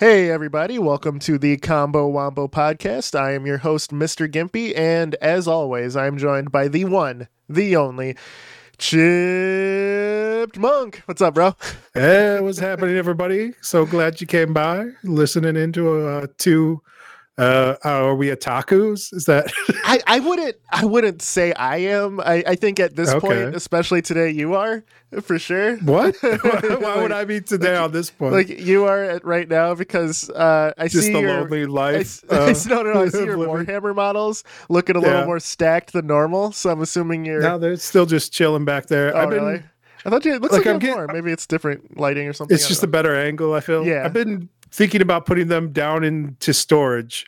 Hey, everybody, welcome to the Combo Wombo podcast. I am your host, Mr. Gimpy, and as always, I'm joined by the one, the only, Chipped Monk. What's up, bro? Hey, what's happening, everybody? So glad you came by, listening into uh, two uh, are we otakus? Is that? I, I wouldn't I wouldn't say I am. I, I think at this okay. point, especially today, you are for sure. What? Why would I be today like, on this point? Like you are at right now because uh, I just see the your, lonely life. I, uh, no, no, no. I see your Warhammer models looking a little yeah. more stacked than normal. So I'm assuming you're. No, they're still just chilling back there. Oh, I've been, really? I thought you it looks like, like I'm getting, more. Maybe it's different lighting or something. It's just know. a better angle. I feel. Yeah. I've been thinking about putting them down into storage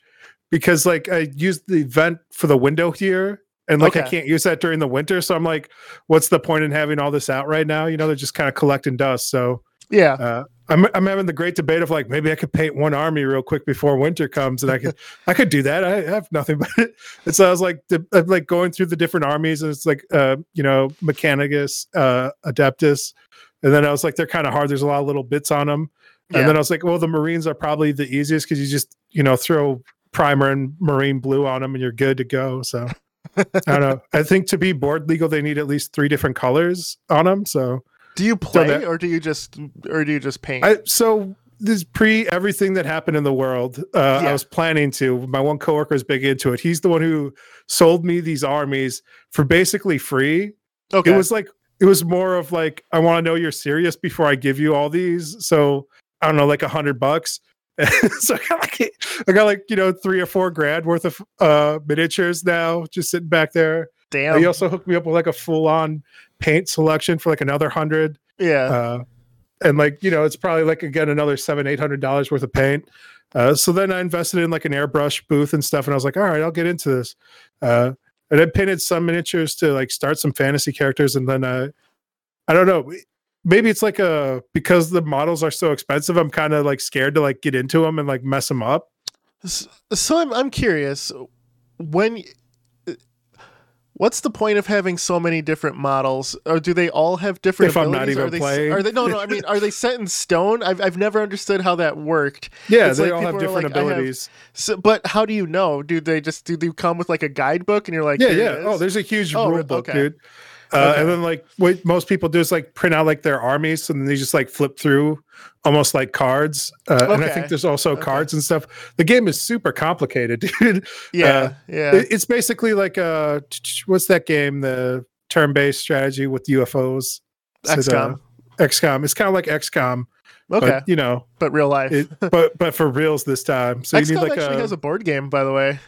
because like I used the vent for the window here and like okay. I can't use that during the winter. So I'm like, what's the point in having all this out right now? You know, they're just kind of collecting dust. So yeah, uh, I'm I'm having the great debate of like maybe I could paint one army real quick before winter comes, and I could I could do that. I have nothing but it. And so I was like the, I'm like going through the different armies, and it's like uh you know Mechanicus, uh Adeptus, and then I was like they're kind of hard. There's a lot of little bits on them. Yeah. And then I was like, well, the Marines are probably the easiest because you just, you know, throw primer and marine blue on them and you're good to go. So I don't know. I think to be board legal, they need at least three different colors on them. So do you play so that, or do you just or do you just paint? I, so this pre everything that happened in the world. Uh, yeah. I was planning to. My one coworker is big into it. He's the one who sold me these armies for basically free. Okay. It was like it was more of like I want to know you're serious before I give you all these. So I don't know, like a hundred bucks. so I got like I got like you know three or four grand worth of uh miniatures now, just sitting back there. Damn. he also hooked me up with like a full on paint selection for like another hundred. Yeah. Uh, and like you know, it's probably like again another seven eight hundred dollars worth of paint. Uh, so then I invested in like an airbrush booth and stuff, and I was like, all right, I'll get into this. Uh, and I painted some miniatures to like start some fantasy characters, and then uh, I don't know maybe it's like a because the models are so expensive i'm kind of like scared to like get into them and like mess them up. So i'm, I'm curious when uh, what's the point of having so many different models? Or do they all have different if abilities? i'm not even are they, playing. are they no no i mean are they set in stone? I've, I've never understood how that worked. Yeah it's they like all have different like, abilities have, so, but how do you know? Do they just do they come with like a guidebook and you're like yeah yeah. Oh there's a huge oh, rule book okay. dude uh, okay. And then like what most people do is like print out like their armies, and then they just like flip through almost like cards. Uh, okay. And I think there's also okay. cards and stuff. The game is super complicated, dude. Yeah, uh, yeah. It, it's basically like uh, what's that game? The turn-based strategy with UFOs. XCOM. It, uh, XCOM. It's kind of like XCOM. Okay, but, you know, but real life. it, but but for reals this time. So XCOM you need like actually a, has a board game, by the way.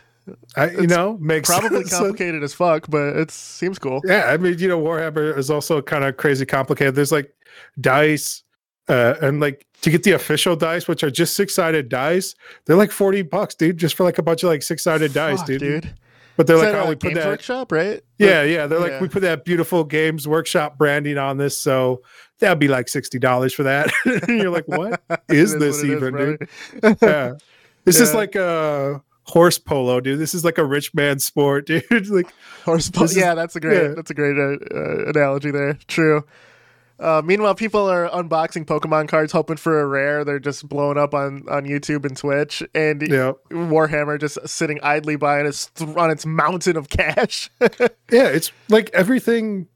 I, you know, makes probably sense. complicated as fuck, but it seems cool. Yeah, I mean, you know, Warhammer is also kind of crazy complicated. There's like dice, uh, and like to get the official dice, which are just six sided dice, they're like forty bucks, dude, just for like a bunch of like six sided dice, dude. dude. But they're Is like, that, oh, uh, we put Games that Workshop, right? Yeah, yeah. They're like, we put that beautiful Games Workshop branding on this, so that'd be like sixty dollars for that. You're like, what is, is this even, is, dude? yeah. This yeah. is like a horse polo, dude. This is like a rich man sport, dude. like horse polo. Yeah, that's a great. Yeah. That's a great uh, uh, analogy there. True. Uh, meanwhile, people are unboxing Pokemon cards, hoping for a rare. They're just blowing up on, on YouTube and Twitch, and. Warhammer just sitting idly by on its on its mountain of cash. yeah, it's like everything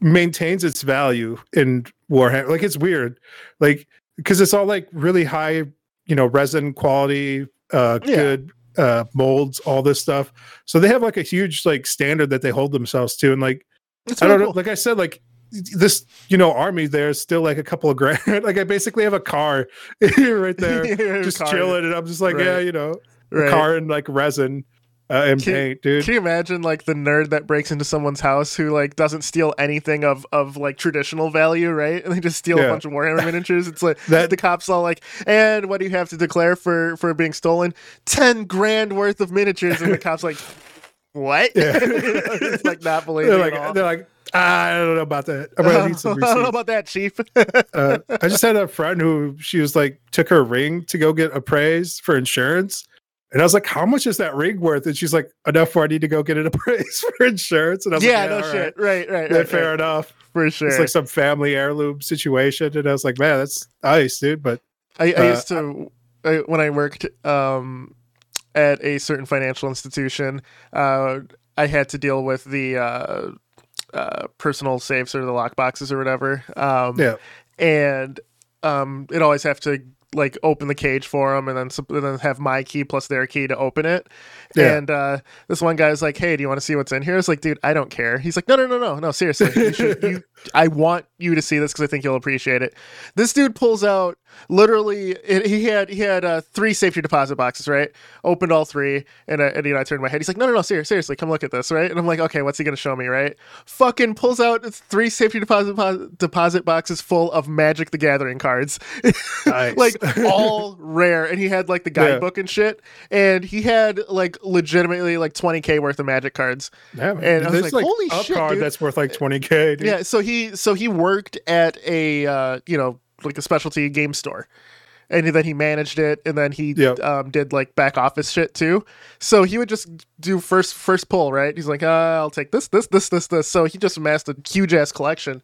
maintains its value in Warhammer. Like it's weird, like because it's all like really high, you know, resin quality, uh, yeah. good uh molds all this stuff so they have like a huge like standard that they hold themselves to and like That's i don't cool. know like i said like this you know army there's still like a couple of grand like i basically have a car right there just chilling and i'm just like right. yeah you know right. car and like resin uh, and can, paint, dude. Can you imagine like the nerd that breaks into someone's house who like doesn't steal anything of of like traditional value, right? And they just steal yeah. a bunch of Warhammer miniatures. It's like that the cops all like, and what do you have to declare for for being stolen? Ten grand worth of miniatures, and the cops like, what? Yeah. it's like not believing. They're like, they're like, I don't know about that. Need some I don't know about that, Chief. uh, I just had a friend who she was like took her ring to go get appraised for insurance And I was like, "How much is that ring worth?" And she's like, "Enough where I need to go get it appraised for insurance." And I was yeah, like, "Yeah, no shit, right, right, yeah, right fair right. enough, for sure." It's like some family heirloom situation, and I was like, "Man, that's nice, dude." But I, I uh, used to I, when I worked um, at a certain financial institution, uh, I had to deal with the uh, uh personal safes or the lock boxes or whatever. Um, yeah, and um, it always have to like open the cage for them and then and then have my key plus their key to open it. Yeah. And uh, this one guy's like, "Hey, do you want to see what's in here?" It's like, "Dude, I don't care." He's like, "No, no, no, no, no. Seriously, you should, you, I want you to see this because I think you'll appreciate it." This dude pulls out literally. It, he had he had uh, three safety deposit boxes, right? Opened all three, and, uh, and you know, I turned my head. He's like, "No, no, no, seriously, seriously, come look at this, right?" And I'm like, "Okay, what's he gonna show me?" Right? Fucking pulls out three safety deposit deposit boxes full of Magic the Gathering cards, nice. like all rare. And he had like the guidebook yeah. and shit, and he had like legitimately like 20k worth of magic cards. Yeah, and I was like, like, holy shit, card dude. that's worth like 20k. Dude. Yeah, so he so he worked at a uh, you know like a specialty game store. And then he managed it, and then he yep. um, did like back office shit too. So he would just do first first pull, right? He's like, uh, "I'll take this, this, this, this, this." So he just amassed a huge ass collection.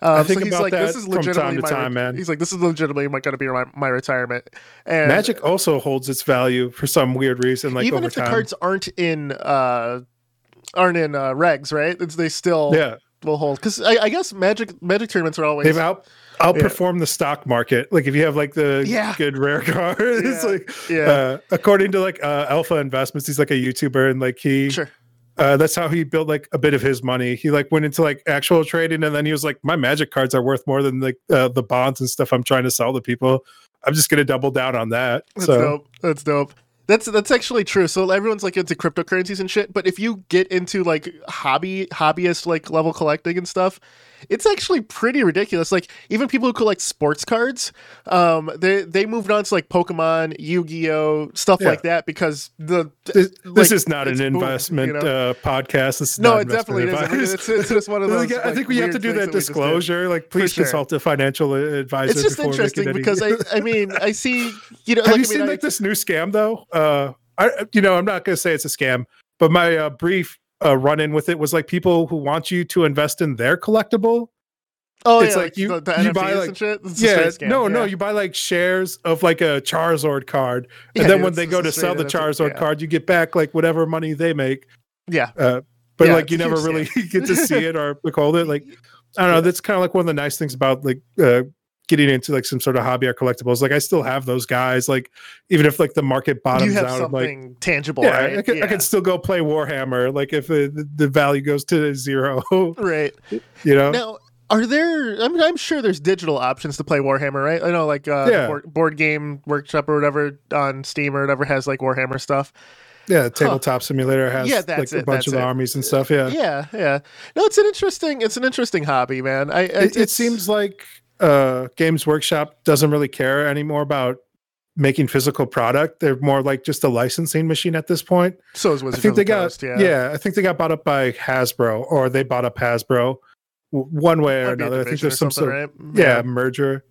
Um, I think so about like, that this is from time to time, man. He's like, this is legitimately going to be my, my retirement. And Magic also holds its value for some weird reason. Like even if time. the cards aren't in uh, aren't in uh, regs, right? It's, they still yeah will hold because I, I, guess Magic Magic tournaments are always they've out outperform yeah. the stock market. Like if you have like the yeah. good rare cards, yeah. like yeah. Uh, according to like uh, Alpha Investments, he's like a YouTuber and like he sure uh, that's how he built like a bit of his money. He like went into like actual trading, and then he was like, "My magic cards are worth more than like uh, the bonds and stuff I'm trying to sell to people. I'm just gonna double down on that." That's so. dope. That's dope. That's that's actually true. So everyone's like into cryptocurrencies and shit, but if you get into like hobby hobbyist like level collecting and stuff, it's actually pretty ridiculous. Like even people who collect sports cards, um, they they moved on to like Pokemon, Yu Gi Oh, stuff yeah. like that because the this, like, this is not an investment boom, you know? uh, podcast. This is no, it definitely isn't. It's, it's, just one of those. I think we have to do that disclosure. Like, please sure. consult a financial advisor. It's just interesting because I I mean I see you know have like, you I mean, seen like this new scam though? Uh, I you know I'm not gonna say it's a scam, but my uh, brief uh, run in with it was like people who want you to invest in their collectible. Oh, it's yeah, like, you, the, the you buy like yeah, no, yeah. no, you buy like shares of like a Charizard card, and yeah, then when they go to sell the Charizard card, you get back like whatever money they make. Yeah, uh, but like you never really get to see it or hold it. Like I don't know. That's kind of like one of the nice things about like uh, getting into like some sort of hobby or collectibles. Like I still have those guys. Like even if like the market bottoms you have out, something like tangible. Yeah, right? I, could, yeah. I could still go play Warhammer. Like if the, the value goes to zero, right? You know. Now, are there? I mean, I'm sure there's digital options to play Warhammer, right? I know, like uh, yeah. board, board Game Workshop or whatever on Steam or whatever has like Warhammer stuff. Yeah, tabletop huh. simulator has yeah, that's like it, a bunch of it. armies and stuff. Yeah, yeah, yeah. No, it's an interesting, it's an interesting hobby, man. I it, it seems like uh, Games Workshop doesn't really care anymore about making physical product. They're more like just a licensing machine at this point. So is Wizards I think they Coast, got yeah. yeah. I think they got bought up by Hasbro or they bought up Hasbro one way or another. I think there's some sort of right? yeah, yeah, merger.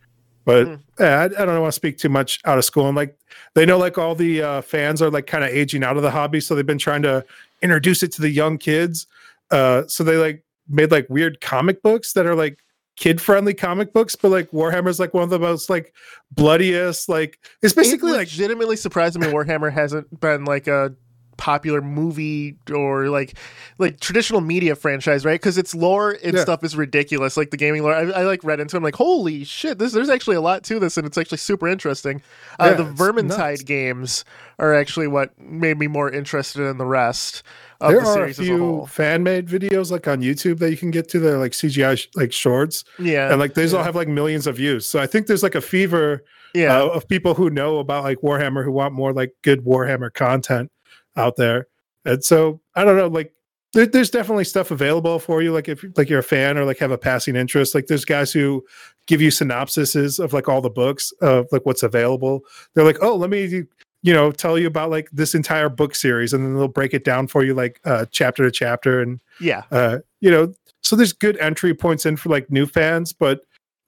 But mm. yeah, I, I, don't want to speak too much out of school. And like they know, like all the uh, fans are like kind of aging out of the hobby, so they've been trying to introduce it to the young kids. Uh, so they like made like weird comic books that are like kid friendly comic books, but like Warhammer's like one of the most like bloodiest. Like it's basically it like legitimately surprising me Warhammer hasn't been like a popular movie or like like traditional media franchise, right? Because its lore and yeah. stuff is ridiculous. Like the gaming lore, I, I like read into. It, I'm like, holy shit! This there's actually a lot to this, and it's actually super interesting. Uh, yeah, the Vermintide games are actually what made me more interested in the rest. Of there the are a few a fan made videos like on YouTube that you can get to. They're like CGI sh- like shorts, yeah, and like these yeah. all have like millions of views. So I think there's like a fever, yeah, uh, of people who know about like Warhammer who want more like good Warhammer content out there. And so I don't know, like there, there's definitely stuff available for you. Like if like you're a fan or like have a passing interest, like there's guys who give you synopsises of like all the books of like what's available. They're like, oh, let me you know tell you about like this entire book series, and then they'll break it down for you like uh, chapter to chapter, and yeah, uh, you know, so there's good entry points in for like new fans, but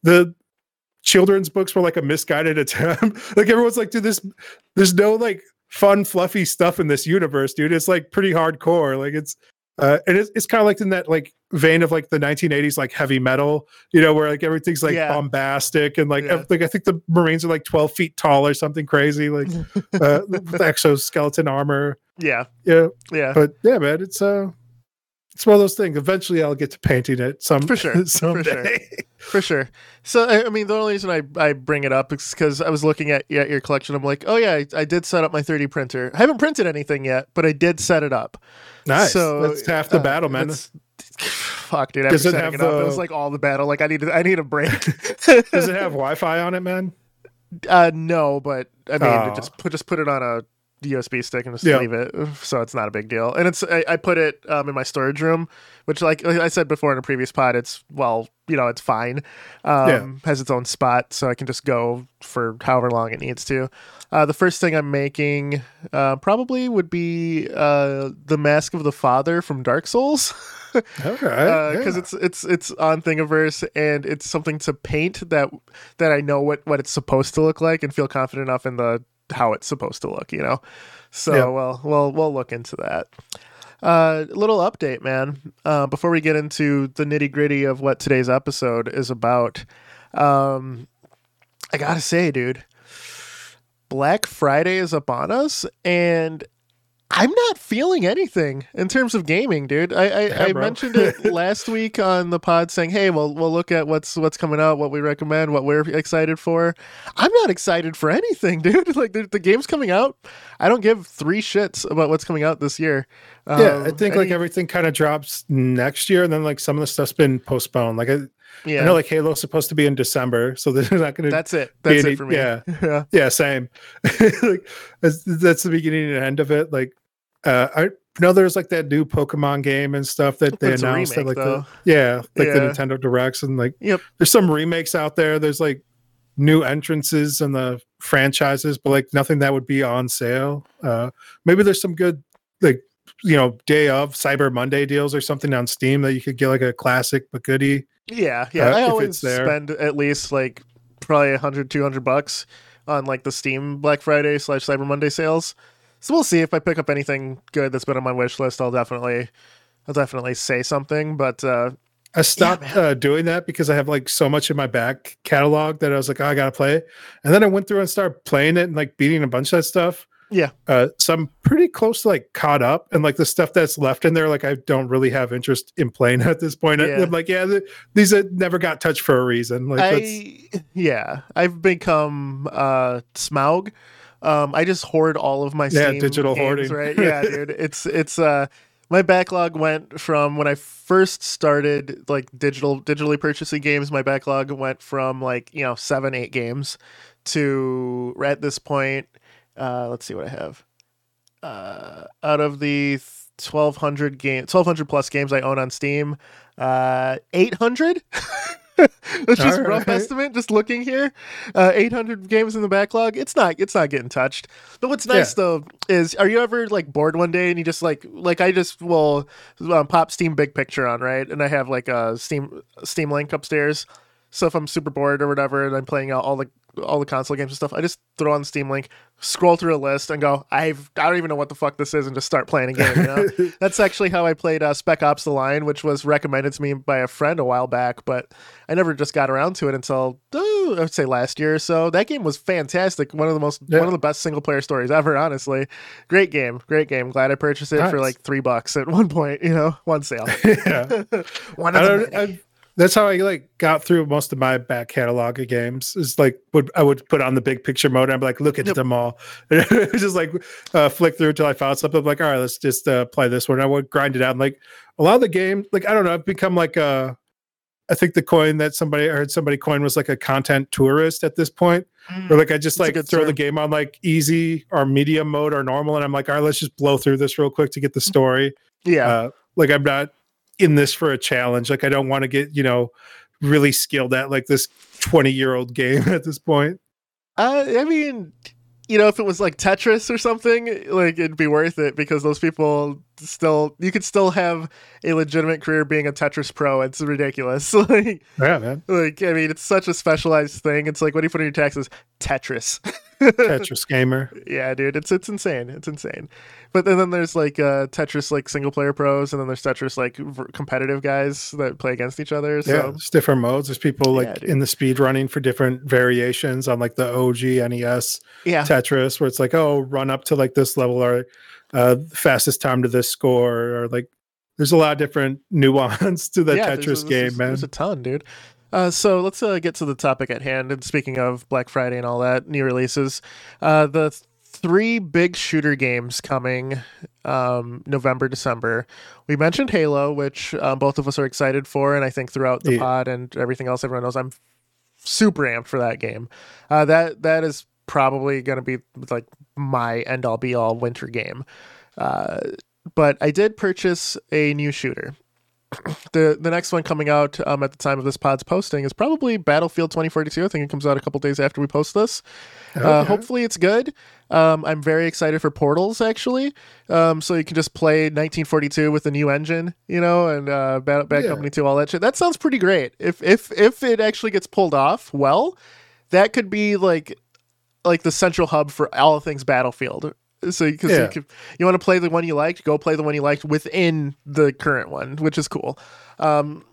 the children's books were like a misguided attempt. like everyone's like, dude, this there's no like fun, fluffy stuff in this universe, dude. It's like pretty hardcore. Like it's uh, and it's, it's kind of like in that like vein of like the 1980s like heavy metal you know where like everything's like yeah. bombastic and like yeah. like i think the marines are like 12 feet tall or something crazy like uh with exoskeleton armor yeah yeah yeah but yeah man it's uh it's one of those things. Eventually, I'll get to painting it. Some for sure, someday. for sure, for sure. So, I mean, the only reason I, I bring it up is because I was looking at, at your collection. I'm like, oh yeah, I, I, did set up my 3D printer. I haven't printed anything yet, but I did set it up. Nice. So that's half the uh, battle, man. Fuck, dude. After Does it setting it up, the... it was like all the battle. Like I need, to, I need a break. Does it have Wi-Fi on it, man? Uh, no, but I mean, oh. just put just put it on a USB stick and just yep. leave it, so it's not a big deal. And it's I, I put it um, in my storage room, which like, like, I said before in a previous pod, it's well, you know, it's fine. Um, yeah. Has its own spot, so I can just go for however long it needs to. Uh, the first thing I'm making uh, probably would be uh, the Mask of the Father from Dark Souls. okay, because uh, yeah. it's it's it's on Thingiverse and it's something to paint that that I know what what it's supposed to look like and feel confident enough in the how it's supposed to look, you know. So yeah. well, we'll we'll look into that. Uh, little update, man. Uh, before we get into the nitty gritty of what today's episode is about, um, I gotta say, dude, Black Friday is upon us, and I'm not feeling anything in terms of gaming, dude. I I, yeah, I mentioned it last week on the pod, saying, "Hey, we'll we'll look at what's what's coming out, what we recommend, what we're excited for." I'm not excited for anything, dude. Like the, the game's coming out, I don't give three shits about what's coming out this year. Um, yeah, I think any... like everything kind of drops next year, and then like some of the stuff's been postponed. Like I, yeah. I know like Halo's supposed to be in December, so they're not going to. That's it. That's any, it for me. Yeah, yeah, yeah same. like that's, that's, the beginning and end of it. Like, uh, I know there's like that new Pokemon game and stuff that they announced. Remake, that, like though. the yeah, like yeah. the Nintendo Directs and like yep. There's some remakes out there. There's like new entrances and the franchises, but like nothing that would be on sale. Uh, maybe there's some good like you know day of Cyber Monday deals or something on Steam that you could get like a classic but goodie. Yeah, yeah. Uh, I always spend at least like probably 100, 200 bucks on like the Steam Black Friday slash Cyber Monday sales. So we'll see if I pick up anything good that's been on my wish list. I'll definitely, I'll definitely say something. But uh, I stopped yeah, uh, doing that because I have like so much in my back catalog that I was like, oh, I gotta play. And then I went through and started playing it and like beating a bunch of that stuff. Yeah. Uh, so I'm pretty close to like caught up, and like the stuff that's left in there, like I don't really have interest in playing at this point. Yeah. I'm like, yeah, th- these never got touched for a reason. Like, I, yeah, I've become uh Smaug. Um, I just hoard all of my yeah digital games, hoarding, right? Yeah, dude, it's it's uh my backlog went from when I first started like digital digitally purchasing games. My backlog went from like you know seven eight games to at this point uh, let's see what I have. Uh, out of the 1200 game 1200 plus games I own on Steam, uh, 800 That's just All rough right. estimate. Just looking here, uh, 800 games in the backlog. It's not. It's not getting touched. But what's nice yeah. though is, are you ever like bored one day and you just like, like I just will um, pop Steam Big Picture on right, and I have like a Steam Steam Link upstairs. So if I'm super bored or whatever, and I'm playing out all the all the console games and stuff, I just throw on the Steam link, scroll through a list, and go, I've I don't even know what the fuck this is, and just start playing a game. You know? That's actually how I played uh, Spec Ops: The Line, which was recommended to me by a friend a while back, but I never just got around to it until oh, I would say last year or so. That game was fantastic. One of the most yeah. one of the best single player stories ever. Honestly, great game, great game. Glad I purchased it nice. for like three bucks at one point. You know, one sale. yeah, one of them that's how I like got through most of my back catalog of games. Is like would I would put on the big picture mode and I'd be like, look at yep. them all. just like uh, flick through until I found something. I'm like, all right, let's just uh, play this one. I would grind it out. And like a lot of the game, like I don't know, I've become like a. I think the coin that somebody I heard somebody coin was like a content tourist at this point. Mm, or like I just like throw term. the game on like easy or medium mode or normal, and I'm like, all right, let's just blow through this real quick to get the story. Yeah. Uh, like I'm not in this for a challenge. Like I don't want to get, you know, really skilled at like this 20 year old game at this point. Uh, I mean, you know, if it was like Tetris or something, like it'd be worth it because those people still you could still have a legitimate career being a Tetris pro. It's ridiculous. like, yeah, man. Like I mean, it's such a specialized thing. It's like what do you put in your taxes? Tetris. Tetris gamer. Yeah, dude, it's it's insane. It's insane. But then, then there's like uh, Tetris like single player pros, and then there's Tetris like v- competitive guys that play against each other. So. Yeah, there's different modes. There's people like yeah, in the speed running for different variations on like the OG NES yeah. Tetris, where it's like, oh, run up to like this level or uh, fastest time to this score, or like there's a lot of different nuance to the yeah, Tetris there's, game, there's, man. There's a ton, dude. Uh, so let's uh, get to the topic at hand. And speaking of Black Friday and all that, new releases, uh, the three big shooter games coming um, November, December. We mentioned Halo, which um, both of us are excited for, and I think throughout the yeah. pod and everything else, everyone knows I'm super amped for that game. Uh, that that is probably going to be like my end all be all winter game. Uh, but I did purchase a new shooter the the next one coming out um, at the time of this pod's posting is probably Battlefield 2042. I think it comes out a couple days after we post this. Uh, okay. Uh, hopefully, it's good. Um, I'm very excited for Portals actually. Um, so you can just play 1942 with a new engine, you know, and uh, Bad, Bad yeah. Company 2, all that shit. That sounds pretty great. If if if it actually gets pulled off well, that could be like like the central hub for all things Battlefield so because yeah. you, you want to play the one you liked, go play the one you liked within the current one, which is cool. Um,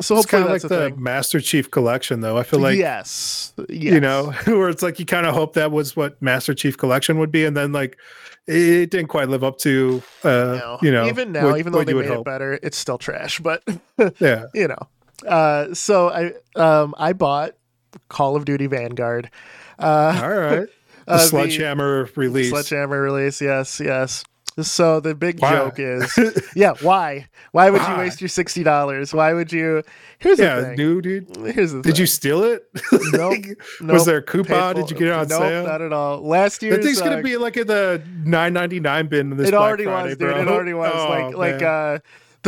so it's kind of like the thing. Master Chief Collection, though. I feel like yes, yes. you know, where it's like you kind of hope that was what Master Chief Collection would be, and then like it didn't quite live up to, uh, no. you know, even now, what, even though they made hope. it better, it's still trash. But yeah, you know. Uh, so I um I bought Call of Duty Vanguard. Uh, All right. Uh, sledgehammer the, release. Sledgehammer release. Yes, yes. So the big why? joke is, yeah, why? Why would why? you waste your sixty dollars? Why would you? Here's yeah, the thing, dude. dude. Here's the. Thing. Did thing. you steal it? nope, nope. Was there a coupon? Did you get it on nope, sale? Not at all. Last year, that thing's uh, gonna be like in the nine ninety nine bin. This it Black already Friday, was, bro. dude. It already was. Oh, like, man. like, uh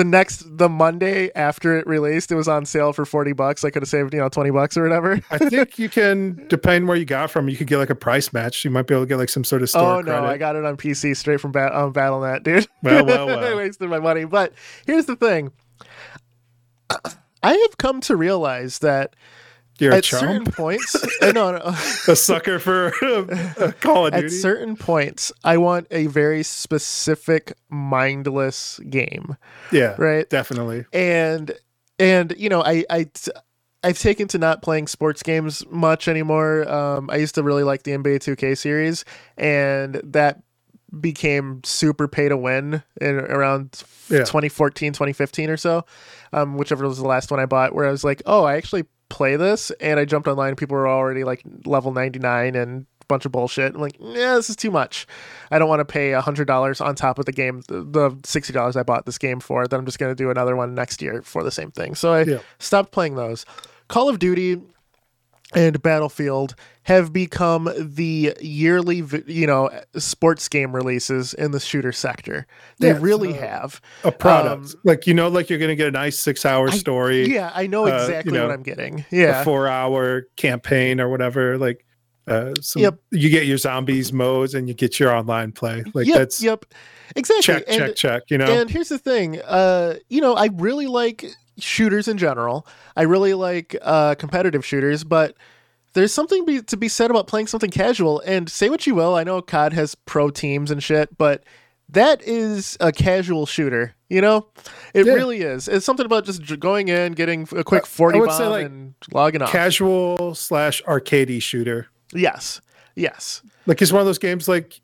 the next the Monday after it released, it was on sale for forty bucks. I could have saved you know twenty bucks or whatever. I think you can, depending where you got from, you could get like a price match. You might be able to get like some sort of store. Oh no, credit. I got it on PC straight from ba- um, BattleNet, dude. Well, well, well. I wasted my money. But here's the thing: I have come to realize that you're at certain points, uh, no, no. a sucker for uh, Call of Duty. At certain points, I want a very specific mindless game. Yeah, right. Definitely. And and you know, I I. I've taken to not playing sports games much anymore. Um, I used to really like the NBA 2K series, and that became super pay to win in around yeah. 2014 2015 or so um, whichever was the last one i bought where i was like oh i actually play this and I jumped online and people were already like level 99 and a bunch of bullshit. I'm like, yeah, this is too much. I don't want to pay a hundred dollars on top of the game, the sixty dollars I bought this game for. Then I'm just going to do another one next year for the same thing. So I yeah. stopped playing those. Call of Duty and Battlefield have become the yearly, you know, sports game releases in the shooter sector. They yeah, really uh, have a product. Um, like you know, like you're going to get a nice six-hour story. I, yeah, I know exactly uh, you know, what I'm getting. Yeah, a four-hour campaign or whatever. Like, uh, yep. you get your zombies modes and you get your online play. Like yep, that's yep, exactly. Check, and, check, check. You know, and here's the thing. Uh, you know, I really like shooters in general. I really like uh, competitive shooters, but there's something be, to be said about playing something casual. And say what you will, I know COD has pro teams and shit, but that is a casual shooter. You know, it yeah. really is. It's something about just going in, getting a quick forty bomb, say like and logging off. Casual slash arcadey shooter. Yes, yes. Like it's one of those games like,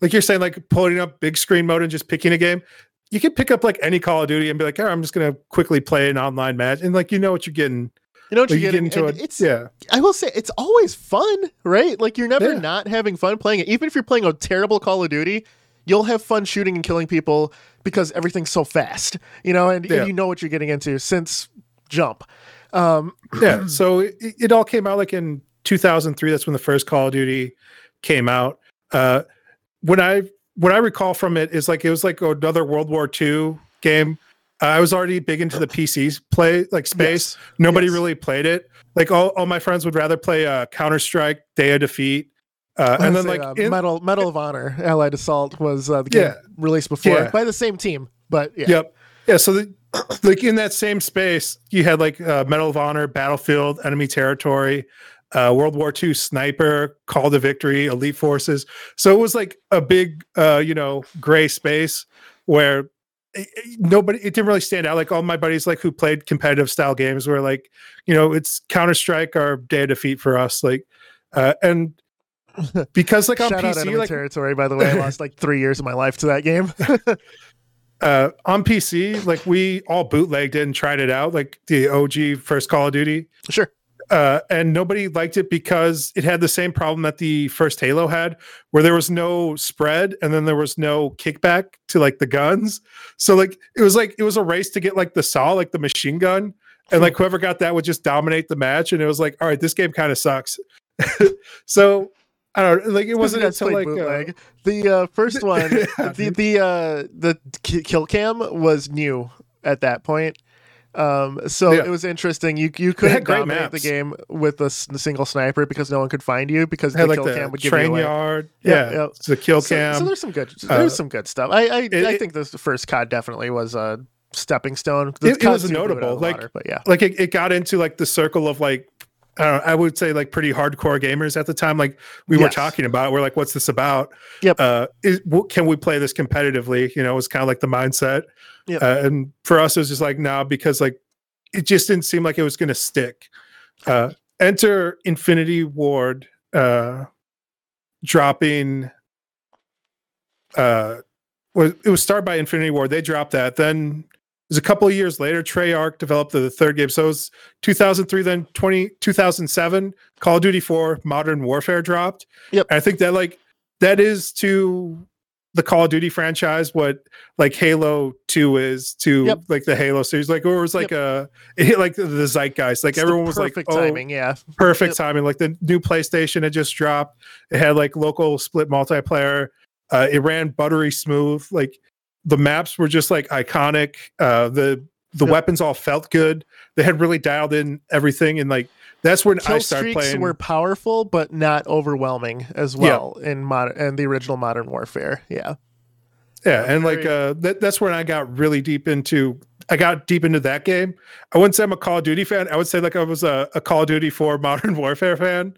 like you're saying, like pulling up big screen mode and just picking a game you can pick up like any Call of Duty and be like, oh, I'm just gonna quickly play an online match, and like you know what you're getting. You know what like, you're getting. into it. It's yeah. I will say it's always fun, right? Like you're never yeah. not having fun playing it. Even if you're playing a terrible Call of Duty, you'll have fun shooting and killing people because everything's so fast, you know, and, yeah. and you know what you're getting into since jump. Um, yeah. So it, it, all came out like in 2003. That's when the first Call of Duty came out. Uh, when I what I recall from it is like it was like another World War II game. Uh, I was already big into the PCs play like space. Yes. Nobody yes. really played it. Like all, all my friends would rather play uh, Counter Strike, Day of Defeat, Uh, and then, like uh, in, Medal Medal of Honor, Allied Assault was uh, the game yeah, released before yeah. by the same team, but yeah. Yep. Yeah. So, the, like in that same space, you had like uh, Medal of Honor, Battlefield, Enemy Territory, uh, World War II Sniper, Call to Victory, Elite Forces. So it was like a big, uh, you know, gray space where it, it, nobody it didn't really stand out. Like all my buddies, like who played competitive style games, were like, you know, it's Counter Strike or Day of Defeat for us. Like, uh, and because like on Shout PC, like territory. By the way, I lost like three years of my life to that game. uh, on PC, like we all bootlegged it and tried it out, like the OG first Call of Duty. Sure. Uh, and nobody liked it because it had the same problem that the first Halo had, where there was no spread and then there was no kickback to like the guns. So like it was like it was a race to get like the saw, like the machine gun, and like whoever got that would just dominate the match. And it was like, all right, this game kind of sucks. so I don't know, like it wasn't until like uh, the uh, first one, the the uh, the kill cam was new at that point. Um, so yeah. it was interesting. You you couldn't dominate the game with a, single sniper because no one could find you because the like kill the cam would give train you away. yard. Yeah, yeah, it's a kill cam. So, so, there's some good. There's uh, some good stuff. I I, it, I think this the first COD definitely was a stepping stone. It, it, was notable. Like, water, but yeah, like it, it got into like the circle of like uh, I would say like pretty hardcore gamers at the time. Like we yes. were talking about, we're like, "What's this about?" Yep. Uh, is, can we play this competitively? You know, it was kind of like the mindset. Yep. Uh, and for us, it was just like, nah, because like it just didn't seem like it was going to stick. Uh, enter Infinity Ward, uh, dropping. Uh, was it was started by Infinity Ward? They dropped that. Then it was a couple of years later, Treyarch developed the third game. So it was 2003, then 20, 2007, Call of Duty 4 Modern Warfare dropped. Yep. And I think that like that is to the Call of Duty franchise what like Halo 2 is to yep. like the Halo series. Like or it was like yep. a like the zeitgeist. Like it's everyone was like oh, timing, yeah. Perfect yep. timing. Like the new PlayStation had just dropped. It had like local split multiplayer. Uh, it ran buttery smooth. Like the maps were just like iconic. Uh, the the weapons all felt good. They had really dialed in everything, and like that's when Kill I started playing. Were powerful, but not overwhelming as well yeah. in modern and the original Modern Warfare. Yeah, yeah, and Very... like uh, that, that's when I got really deep into. I got deep into that game. I wouldn't say I'm a Call of Duty fan. I would say like I was a, a Call of Duty for Modern Warfare fan.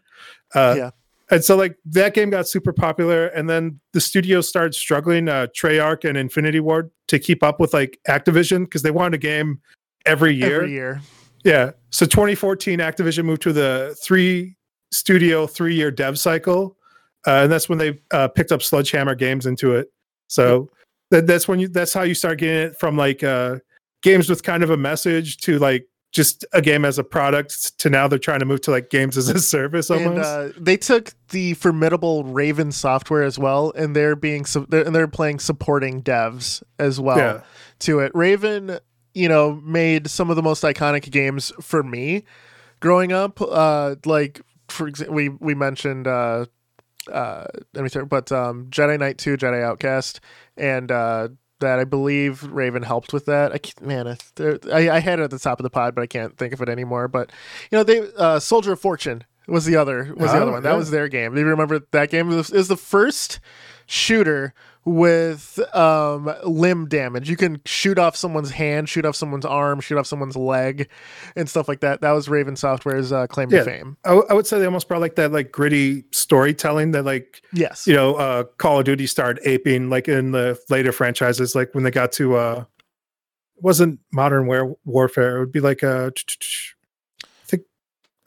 Uh, yeah and so like that game got super popular and then the studio started struggling uh treyarch and infinity ward to keep up with like activision because they wanted a game every year every year yeah so 2014 activision moved to the three studio three year dev cycle uh, and that's when they uh, picked up sledgehammer games into it so that, that's when you that's how you start getting it from like uh games with kind of a message to like just a game as a product to now they're trying to move to like games as a service almost. And, uh, they took the formidable Raven software as well, and they're being su- they're, and they're playing supporting devs as well yeah. to it. Raven, you know, made some of the most iconic games for me growing up. Uh, like for example, we we mentioned. Uh, uh, let me start, but um, Jedi Knight 2, Jedi Outcast, and uh, that. I believe Raven helped with that. I man, I, I, had it at the top of the pod, but I can't think of it anymore. But you know, they uh, Soldier of Fortune was the other was the oh, other one. That was their game. Do you remember that game? It was, it was the first shooter with um, limb damage. You can shoot off someone's hand, shoot off someone's arm, shoot off someone's leg, and stuff like that. That was Raven Software's uh, claim yeah, to fame. I, w- I would say they almost brought like that like gritty storytelling that like yes, you know, uh, Call of Duty started aping like in the later franchises, like when they got to uh, wasn't Modern War- Warfare. It would be like a, I think,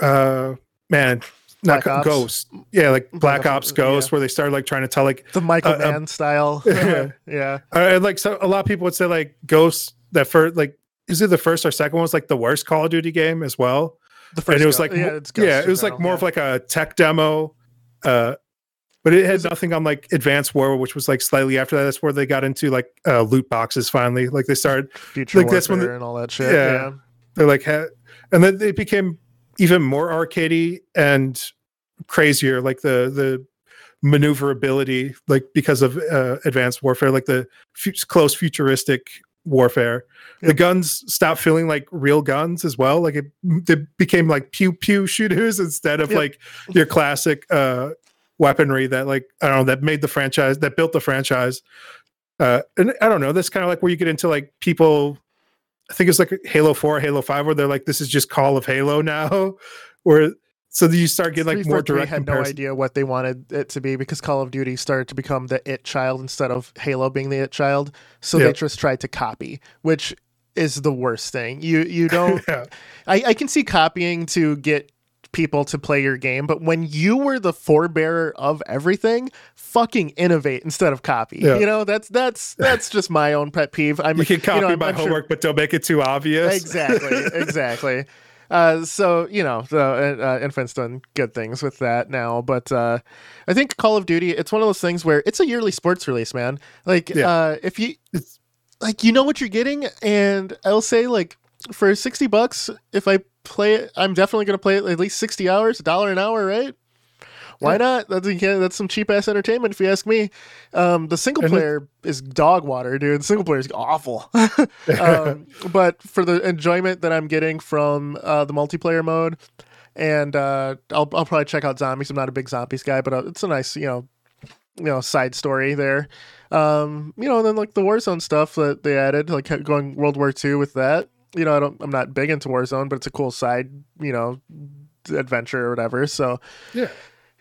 uh, man, not Black Ghost. Yeah, like Black, Black Ops Ghost, yeah. where they started like trying to tell like the Michael uh, Mann style. yeah, yeah. Uh, and like so, a lot of people would say like Ghost that first like is it the first or second one was like the worst Call of Duty game as well. The first, and it was like yeah, yeah it was like more yeah. of like a tech demo. Uh, but it had nothing on like Advanced War, which was like slightly after that. That's where they got into like uh, loot boxes finally. Like they started future like that's when the, and all that shit. Yeah, yeah. they're like, ha- and then it became even more arcadey and crazier, like the the maneuverability, like because of uh, advanced warfare, like the f- close futuristic warfare. The guns stopped feeling like real guns as well. Like it, they became like pew pew shooters instead of like your classic uh weaponry that like I don't know that made the franchise that built the franchise. Uh, and I don't know. That's kind of like where you get into like people. I think it's like Halo Four, Halo Five, where they're like, "This is just Call of Halo now," where so you start getting like more direct. Had comparison. no idea what they wanted it to be because Call of Duty started to become the it child instead of Halo being the it child. So yep. they just tried to copy, which is the worst thing. You you don't. yeah. I, I can see copying to get people to play your game, but when you were the forebearer of everything, fucking innovate instead of copy. Yeah. You know, that's that's that's just my own pet peeve. I'm, you can copy you know, my I'm homework, sure... but don't make it too obvious. Exactly, exactly. Uh, so you know, the uh, Infinite's done good things with that now, but uh, I think Call of Duty, it's one of those things where it's a yearly sports release, man. Like, yeah. uh, if you it's... like, you know what you're getting, and I'll say like for sixty bucks, if I play it, I'm definitely gonna play it at least sixty hours, a dollar an hour, right? Why yeah. not? That's, that's some cheap ass entertainment, if you ask me. Um, the single player is dog water, dude. The single player is awful. um, but for the enjoyment that I'm getting from uh, the multiplayer mode, and uh, I'll I'll probably check out zombies. I'm not a big zombies guy, but uh, it's a nice you know you know side story there. Um, you know, and then like the Warzone stuff that they added, like going World War II with that. You know, I don't I'm not big into Warzone, but it's a cool side you know adventure or whatever. So yeah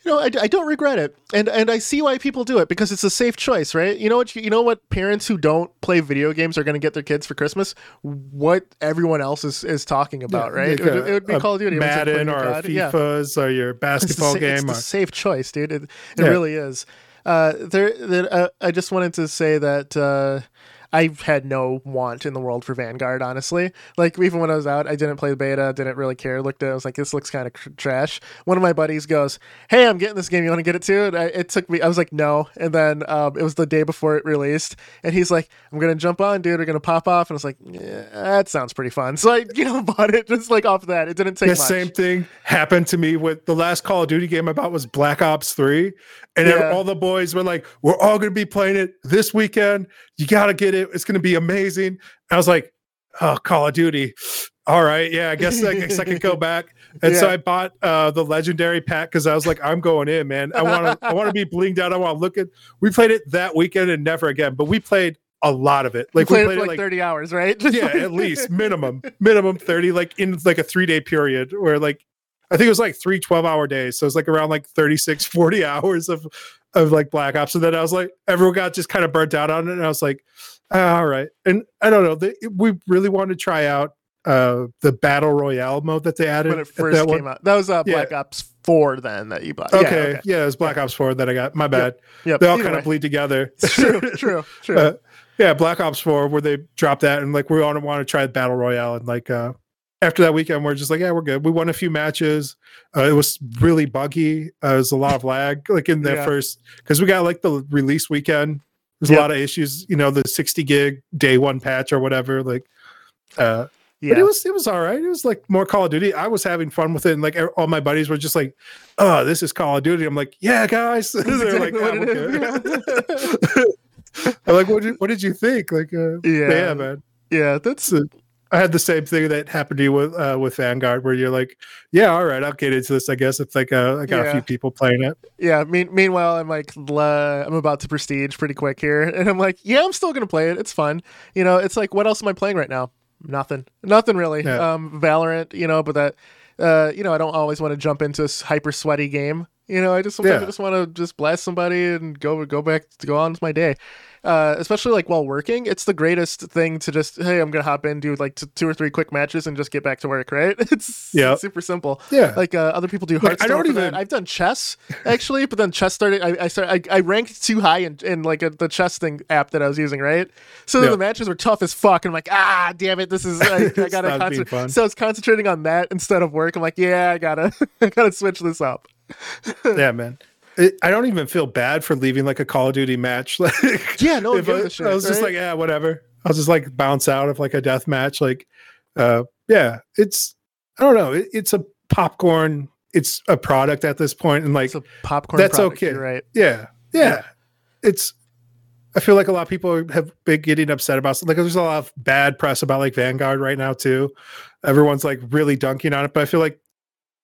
you know, I, I don't regret it, and and I see why people do it because it's a safe choice, right? You know what? You know what? Parents who don't play video games are going to get their kids for Christmas. What everyone else is, is talking about, yeah, right? Like it, would, it, would, be Call of Duty, Madden, or God. FIFA's, yeah. or your basketball it's game. It's a safe choice, dude. It, it yeah. really is. Uh, there, there uh, I just wanted to say that. Uh, I had no want in the world for Vanguard, honestly. Like even when I was out, I didn't play the beta, didn't really care. Looked at it, I was like, this looks kind of tr- trash. One of my buddies goes, "Hey, I'm getting this game. You want to get it too?" And I, it took me. I was like, no. And then um, it was the day before it released, and he's like, "I'm gonna jump on, dude. We're gonna pop off." And I was like, yeah, "That sounds pretty fun." So I, you know, bought it just like off of that. It didn't take. The much. same thing happened to me with the last Call of Duty game I bought was Black Ops Three, and yeah. all the boys were like, "We're all gonna be playing it this weekend. You gotta get it. It's gonna be amazing." I was like, "Oh, Call of Duty. All right, yeah, I guess I guess I could go back." And yeah. so I bought uh, the legendary pack because I was like, "I'm going in, man. I want to. I want to be blinged out. I want to look at." We played it that weekend and never again, but we played a lot of it. Like we played, we played it, like, 30 hours, right? yeah, at least minimum, minimum 30, like in like a three day period where like I think it was like three 12 hour days. So it's like around like 36, 40 hours of, of like Black Ops. And then I was like, everyone got just kind of burnt out on it. And I was like, ah, all right. And I don't know. They, we really wanted to try out uh, the battle royale mode that they added when it first came one. out. That was uh, Black yeah. Ops Four then that you bought. Okay, yeah, okay. yeah it was Black. Ops Four that I got. My bad. Yep. yep. They all kind of bleed together. true, true, true. Uh, yeah, Black Ops Four where they dropped that and like we want to want to try battle royale and like uh after that weekend, we're just like, yeah, we're good. We won a few matches. Uh, it was really buggy. Uh, it was a lot of lag, like in the yeah. first, because we got like the release weekend. There's yep. a lot of issues, you know, the 60 gig day one patch or whatever. Like, uh, yeah. but it was it was all right. It was like more Call of Duty. I was having fun with it, and like all my buddies were just like, "Oh, this is Call of Duty." I'm like, "Yeah, guys." They're like, oh, "I'm like, what did what did you think?" Like, uh, yeah, yeah, man. Yeah, that's it. I had the same thing that happened to you with uh, with Vanguard, where you're like, "Yeah, all right, I'll get into this." I guess it's like uh, I got yeah. a few people playing it. Yeah. Mean, meanwhile, I'm like, I'm about to prestige pretty quick here, and I'm like, "Yeah, I'm still gonna play it. It's fun." You know, it's like, what else am I playing right now? Nothing. Nothing really. Yeah. Um, Valorant, you know, but that, uh, you know, I don't always want to jump into a hyper sweaty game. You know, I just sometimes yeah. I just want to just blast somebody and go go back to go on with my day uh, especially like while working, it's the greatest thing to just hey, I'm gonna hop in, do like t- two or three quick matches, and just get back to work. Right? It's yeah, super simple. Yeah, like uh, other people do Hearthstone. Like, I don't even. That. I've done chess actually, but then chess started. I I, started, I, I ranked too high in, in like a, the chess thing app that I was using. Right, so the matches were tough as fuck, and I'm like, ah, damn it, this is I, I gotta concentrate. So I was concentrating on that instead of work. I'm like, yeah, I gotta I gotta switch this up. yeah, man. It, I don't even feel bad for leaving like a Call of Duty match. Like, yeah, no, I, shit, I was right? just like, yeah, whatever. I was just like bounce out of like a death match. Like, uh, yeah, it's I don't know. It, it's a popcorn. It's a product at this point, and like popcorn. That's product, okay, right? Yeah, yeah, yeah. It's. I feel like a lot of people have been getting upset about like there's a lot of bad press about like Vanguard right now too. Everyone's like really dunking on it, but I feel like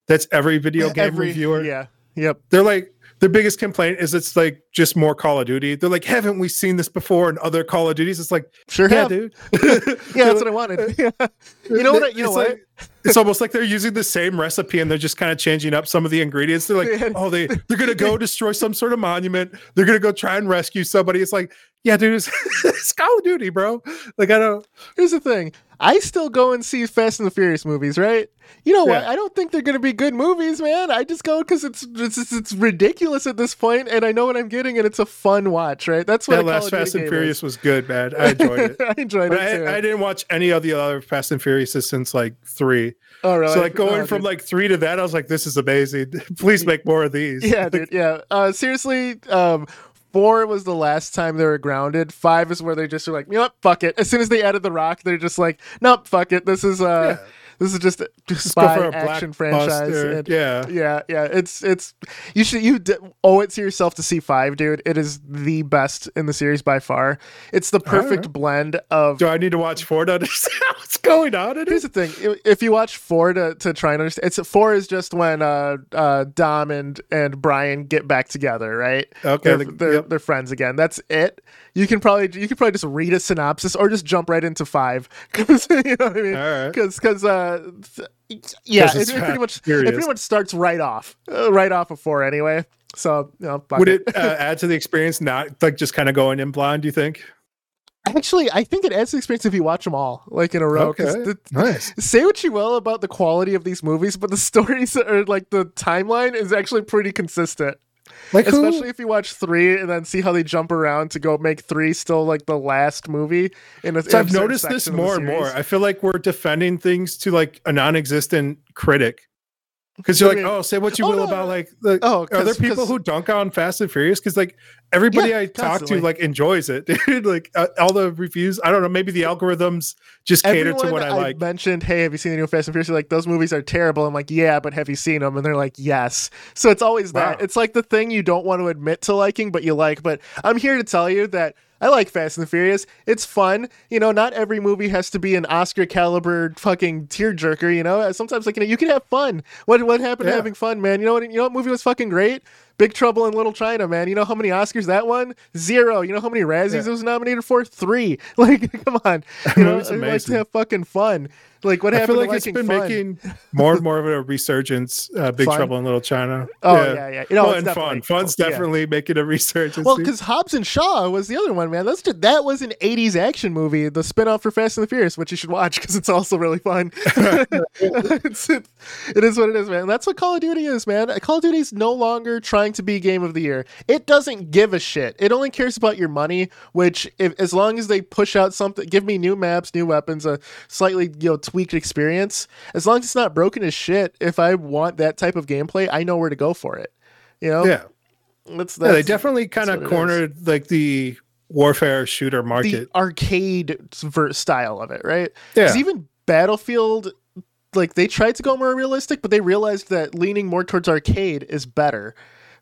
that's every video game every, reviewer. Yeah. Yep. They're like their biggest complaint is it's like just more Call of Duty. They're like, haven't we seen this before in other Call of Duties? It's like, sure, yeah, have. dude. yeah, that's what I wanted. You know what? I, you know it's what? Like, it's almost like they're using the same recipe and they're just kind of changing up some of the ingredients. They're like, oh, they they're gonna go destroy some sort of monument. They're gonna go try and rescue somebody. It's like, yeah, dude, it's, it's Call of Duty, bro. Like, I don't. Here's the thing. I still go and see Fast and the Furious movies, right? You know what? I don't think they're going to be good movies, man. I just go because it's, it's it's ridiculous at this point, and I know what I'm getting, and it's a fun watch, right? That's what that last Fast and Furious is. was good, man. I enjoyed it. I enjoyed it too. I, I, didn't watch any of the other Fast and Furiouses since like three. Oh, really? So like going oh, from like three to that, I was like, this is amazing. Please make more of these. Yeah, dude. Yeah. Uh, seriously, um, Four was the last time they were grounded. Five is where they just are like, you know what, fuck it. As soon as they added the rock, they're just like, nope, fuck it. This is uh yeah. this is just a spy action franchise. And yeah, yeah, yeah. It's it's you should you d- owe it to yourself to see five, dude. It is the best in the series by far. It's the perfect blend of. Do I need to watch four to understand what's going on? In Here's it? the thing: if you watch four to, to try and understand, it's four is just when uh, uh, Dom and and Brian get back together, right? Okay, they're, they're, yep. they're friends again. That's it. You can probably you can probably just read a synopsis or just jump right into five because you know what I mean. Because because uh, yeah, it, it, pretty much it pretty much starts right off, uh, right off of four anyway. So you know, would it, it uh, add to the experience? Not like just kind of going in blind. Do you think? Actually, I think it adds to the experience if you watch them all like in a row. Okay. The, nice. Say what you will about the quality of these movies, but the stories or like the timeline is actually pretty consistent. Like especially who? if you watch three and then see how they jump around to go make three still like the last movie. In a, so I've noticed this more and more. I feel like we're defending things to like a non-existent critic. Because you're like, oh, say what you oh, will no, about like, the, oh, are there people who dunk on Fast and Furious? Because like everybody yeah, I talk constantly. to like enjoys it, dude. Like uh, all the reviews, I don't know, maybe the algorithms just cater Everyone to what I, I like. mentioned, hey, have you seen the new Fast and Furious? You're like those movies are terrible. I'm like, yeah, but have you seen them? And they're like, yes. So it's always that. It's like the thing you don't want to admit to liking, but you like. But I'm here to tell you that. I like Fast and the Furious. It's fun. You know, not every movie has to be an Oscar caliber fucking tearjerker, you know? Sometimes like you know, you can have fun. What what happened Yeah. to having fun, man? You know what you know what movie was fucking great? Big Trouble in Little China, man. You know how many Oscars that won? Zero. You know how many Razzies Yeah. it was nominated for? Three. Like, come on. You know, movie's I like to amazing. have fucking fun. Like, what I happened feel like to it's been fun? making more and more of a resurgence. Uh, Big Fun? Trouble in Little China. Oh yeah, yeah. You know, well, it's and definitely- fun. Fun's yeah. definitely making a resurgence. Well, because Hobbs and Shaw was the other one, man. That's just, that was an '80s action movie, the spin-off for Fast and the Furious, which you should watch because it's also really fun. it's, it, it is what it is, man. That's what Call of Duty is, man. Call of Duty is no longer trying to be Game of the Year. It doesn't give a shit. It only cares about your money. Which, if, as long as they push out something, give me new maps, new weapons, a slightly you know tweaked experience. As long as it's not broken as shit, if I want that type of gameplay, I know where to go for it. You know, yeah, that's, yeah, they definitely kind of cornered like the warfare shooter the market. arcade style of it, right? Yeah. even Battlefield, like they tried to go more realistic, but they realized that leaning more towards arcade is better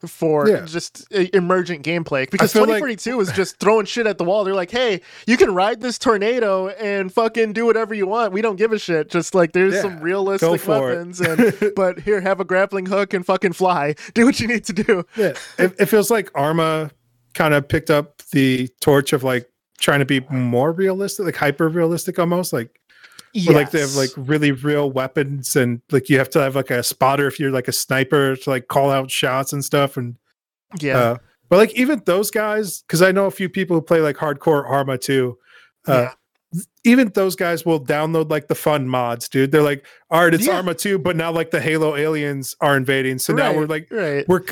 for Yeah. just uh, emergent gameplay. Because feel like- 2042 was just throwing shit at the wall. They're like, hey, you can ride this tornado and fucking do whatever you want. We don't give a shit. Just like there's Yeah, some realistic weapons, and but here, have a grappling hook and fucking fly. Do what you need to do. yeah, it, it feels like Arma kind of picked up the torch of like trying to be more realistic, like hyper realistic almost, like where, like they have like really real weapons and like you have to have like a spotter if you're like a sniper to like call out shots and stuff and yeah. uh, but like even those guys because i know a few people who play like hardcore arma too uh even those guys will download like the fun mods dude they're like all right it's Yeah. arma 2 but now like the halo aliens are invading so now we're like right. we're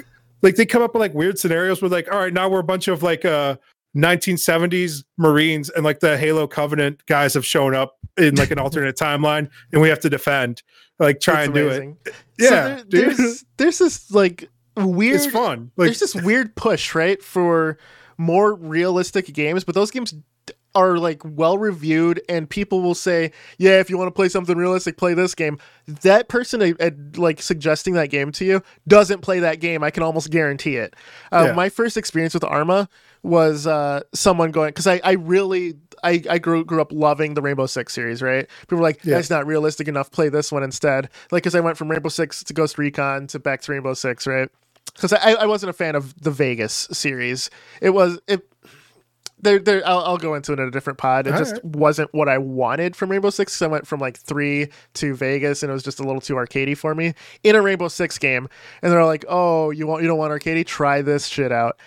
like they come up with like weird scenarios where like all right now we're a bunch of like uh 1970s marines and like the halo covenant guys have shown up in like an alternate timeline and we have to defend. Like try It's and do it. yeah so there, there's there's this like weird it's fun. Like there's this weird push right for more realistic games but those games are like well reviewed and people will say yeah if you want to play something realistic play this game. That person uh, uh, like suggesting that game to you doesn't play that game i can almost guarantee it. Uh, Yeah. my first experience with arma was uh, someone going because I, I really I, I grew grew up loving the Rainbow Six series, right? People were like, Yeah. that's not realistic enough. Play this one instead. Like, because I went from Rainbow Six to Ghost Recon to back to Rainbow Six, right? because I, I wasn't a fan of the Vegas series. It was it. There, there. I'll, I'll go into it in a different pod. It All just right. wasn't what I wanted from Rainbow Six. So I went from like three to Vegas, and it was just a little too arcadey for me in a Rainbow Six game. And they're like, "Oh, you want you don't want arcadey? Try this shit out."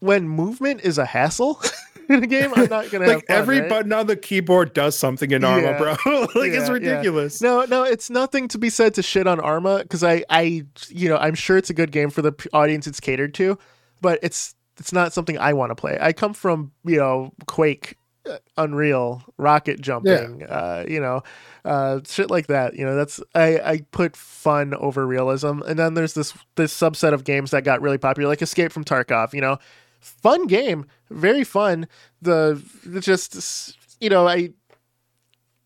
When movement is a hassle. in a game, I'm not gonna like fun, every right? button on the keyboard does something in Arma, yeah. bro. like yeah, it's ridiculous. Yeah. No, no, it's nothing to be said to shit on Arma because I, I, you know, I'm sure it's a good game for the audience it's catered to, but it's it's not something I want to play. I come from you know Quake, uh, Unreal, rocket jumping, uh, you know, uh, shit like that. You know, that's I I put fun over realism, and then there's this this subset of games that got really popular, like Escape from Tarkov. You know fun game, very fun. The just you know I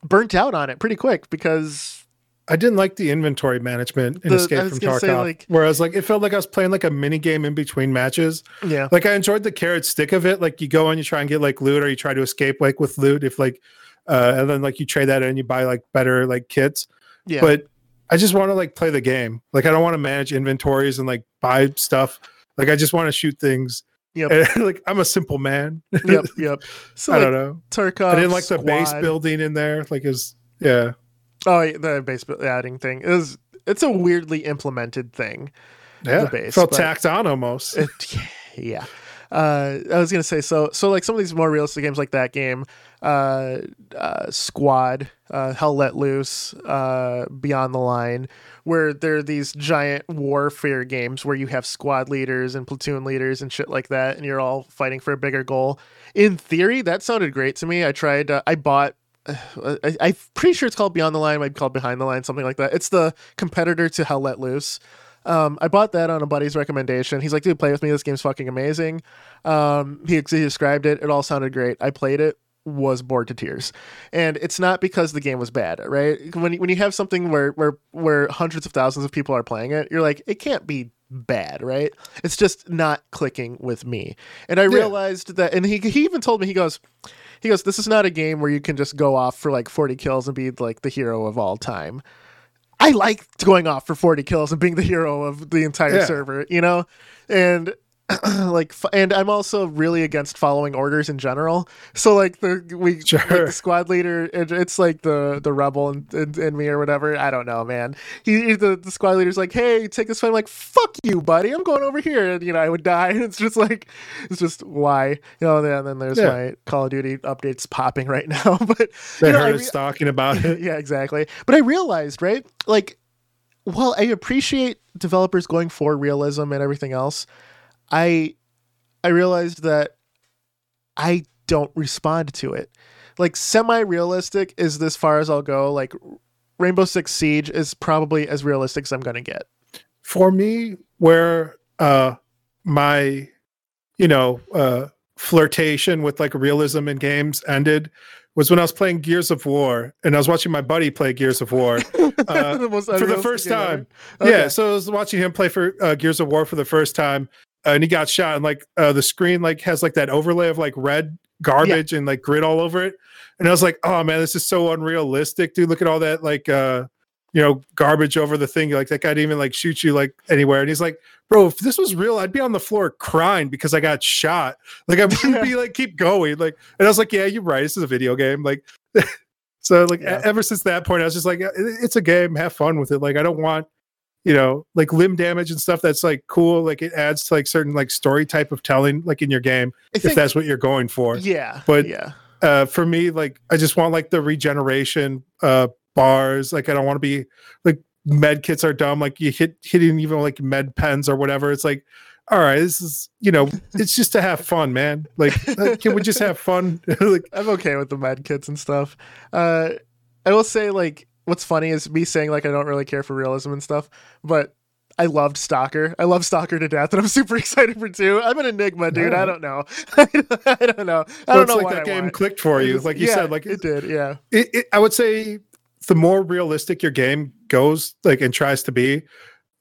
burnt out on it pretty quick because I didn't like the inventory management in the, Escape from Tarkov. Say, like, whereas like it felt like I was playing like a mini game in between matches. Yeah. Like I enjoyed the carrot stick of it. Like you go and you try and get like loot or you try to escape like with loot if like uh and then like you trade that and you buy like better like kits. Yeah. But I just want to like play the game. Like I don't want to manage inventories and like buy stuff. Like I just want to shoot things Yep. like I'm a simple man. yep. Yep. So I like, don't know. Tarkov. I didn't like the base building in there. Like is yeah. Oh, the base adding thing is it's a weirdly implemented thing. Yeah. The base felt tacked on almost. It, yeah. Uh, I was gonna say so. So like some of these more realistic games, like that game, uh, uh, Squad, uh, Hell Let Loose, uh, Beyond the Line, where there are these giant warfare games where you have squad leaders and platoon leaders and shit like that, and you're all fighting for a bigger goal. In theory, that sounded great to me. I tried. Uh, I bought. I, I'm pretty sure it's called Beyond the Line. Might be called Behind the Line, something like that. It's the competitor to Hell Let Loose. Um, I bought that on a buddy's recommendation. He's like, dude, play with me. This game's fucking amazing. Um, he, he described it. It all sounded great. I played it was bored to tears. And it's not because the game was bad, right? When when you have something where where where hundreds of thousands of people are playing it, you're like, it can't be bad, right? It's just not clicking with me. And I yeah. realized that and he he even told me he goes he goes, This is not a game where you can just go off for like 40 kills and be like the hero of all time. I like going off for 40 kills and being the hero of the entire yeah. server, you know? And like and i'm also really against following orders in general. So like the we sure. like the squad leader it, it's like the the rebel in, in, in, me or whatever. I don't know man. He the, the squad leader's like hey take this fight. I'm like fuck you buddy. I'm going over here. And you know i would die. And it's just like it's just why? You know and then there's yeah. my call of duty updates popping right now. But they know, heard re- us talking about it. Yeah exactly. But i realized right like well i appreciate developers going for realism and everything else I I realized that I don't respond to it. Like semi-realistic is this far as I'll go. Like Rainbow Six Siege is probably as realistic as I'm going to get. For me, where uh my you know, uh flirtation with like realism in games ended was when I was playing Gears of War and I was watching my buddy play Gears of War uh, the for the first time. Okay. Yeah, so I was watching him play for uh, Gears of War for the first time, and he got shot and like uh, the screen like has like that overlay of like red garbage yeah. and like grit all over it. And i was like oh man this is so unrealistic dude. Look at all that like uh you know garbage over the thing. Like that guy didn't even like shoot you like anywhere. And he's like bro if this was real i'd be on the floor crying because i got shot. Like i would be like keep going. Like and i was like yeah you're right. This is a video game. Like so like yeah. ever since that point i was just like it's a game. Have fun with it. Like i don't want you know, like limb damage and stuff that's like cool. Like it adds to like certain like story type of telling, like in your game, think, if that's what you're going for. Yeah. But yeah. Uh, for me, like I just want like the regeneration uh bars. Like I don't want to be like med kits are dumb. Like you hit hitting even like med pens or whatever. It's like, all right, this is you know, it's just to have fun, man. Like, uh, can we just have fun? like I'm okay with the med kits and stuff. Uh, I will say like what's funny is me saying like I don't really care for realism and stuff, but I loved Stalker. I love Stalker to death, and I'm super excited for two. I'm an enigma, dude. I don't know. I don't know. I don't know like that I game want. clicked for you, like you yeah, said. Like it did. Yeah. It, it, I would say the more realistic your game goes, like and tries to be,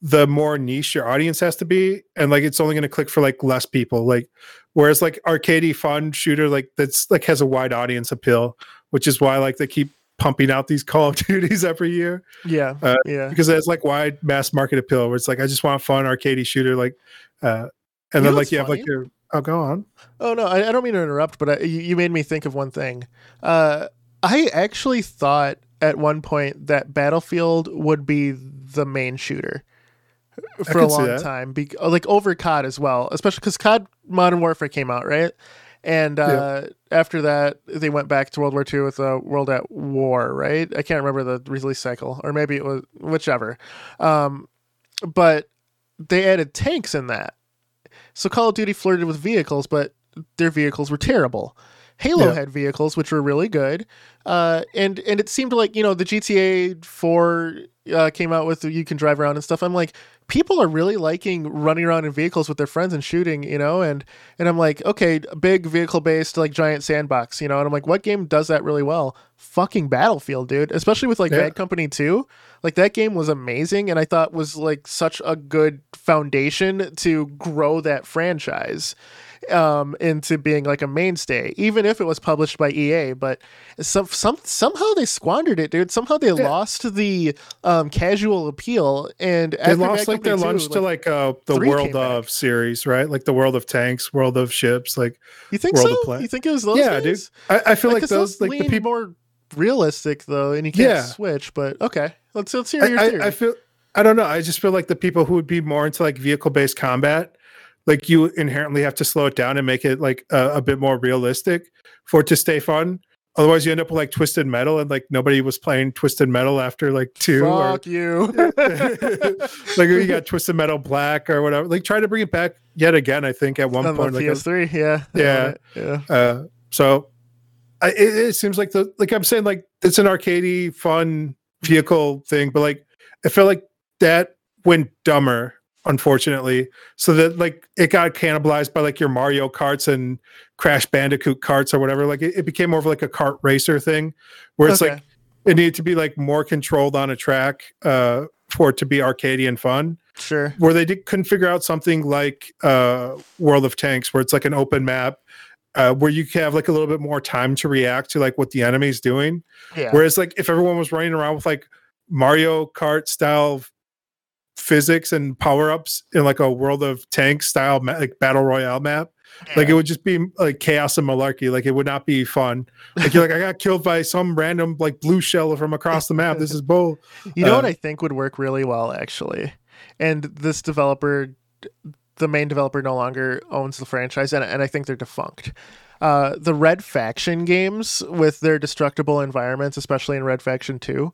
the more niche your audience has to be, and like it's only going to click for like less people. Like whereas like arcadey fun shooter, like that's like has a wide audience appeal, which is why like they keep pumping out these Call of Duties every year. Yeah, uh, yeah, because it's like wide mass market appeal. Where it's like I just want a fun arcade shooter, like, uh, and you then like you funny? have like your oh go on. Oh no, I, I don't mean to interrupt, but I, you, you, made me think of one thing. Uh, I actually thought at one point that Battlefield would be the main shooter for a long time, be, like over COD as well, especially because COD Modern Warfare came out right. And uh, yeah. after that, they went back to World War II with uh, World at War, right? I can't remember the release cycle, or maybe it was whichever. Um, but they added tanks in that. So Call of Duty flirted with vehicles, but their vehicles were terrible. Halo yeah. had vehicles which were really good, uh, and and it seemed like you know the GTA Four uh, came out with you can drive around and stuff. I'm like, people are really liking running around in vehicles with their friends and shooting, you know, and and I'm like, okay, big vehicle based like giant sandbox, you know, and I'm like, what game does that really well? Fucking Battlefield, dude. Especially with like yeah. Bad Company 2. Like that game was amazing and I thought was like such a good foundation to grow that franchise um, into being like a mainstay, even if it was published by EA. But some, some somehow they squandered it, dude. Somehow they yeah. lost the um, casual appeal, and they lost like their lunch to like uh, the World of series, right? Like the World of Tanks, World of Ships, like you think World so? You think it was those? Yeah, dude. I, I feel like, like those like the people more realistic though, and you can't yeah. switch. But okay, let's let's hear your I, theory. I, I feel. I don't know. I just feel like the people who would be more into like vehicle based combat like you inherently have to slow it down and make it like a, a bit more realistic for it to stay fun. Otherwise, you end up with like Twisted Metal, and like nobody was playing Twisted Metal after like two. Fuck or, you! like you got Twisted Metal Black or whatever. Like try to bring it back yet again. I think at one On point, like PS3, yeah, yeah, yeah. Uh, so I, it, it, seems like the like I'm saying like it's an arcadey fun vehicle thing, but like I feel like that went dumber unfortunately. So that like it got cannibalized by like your Mario Karts and Crash Bandicoot carts or whatever. Like it, it became more of like a kart racer thing where it's okay. like it needed to be like more controlled on a track uh, for it to be arcadey and fun. Sure. Where they did, couldn't figure out something like uh, World of Tanks, where it's like an open map. Uh, where you have like a little bit more time to react to like what the enemy's doing. Yeah. Whereas like if everyone was running around with like Mario Kart style physics and power ups in like a World of Tanks style like battle royale map. Yeah. Like it would just be like chaos and malarkey. Like it would not be fun. Like you're like I got killed by some random like blue shell from across the map. This is bull. You know uh, what I think would work really well actually, and this developer, the main developer, no longer owns the franchise, and and I think they're defunct. Uh, the Red Faction games with their destructible environments, especially in Red Faction Two,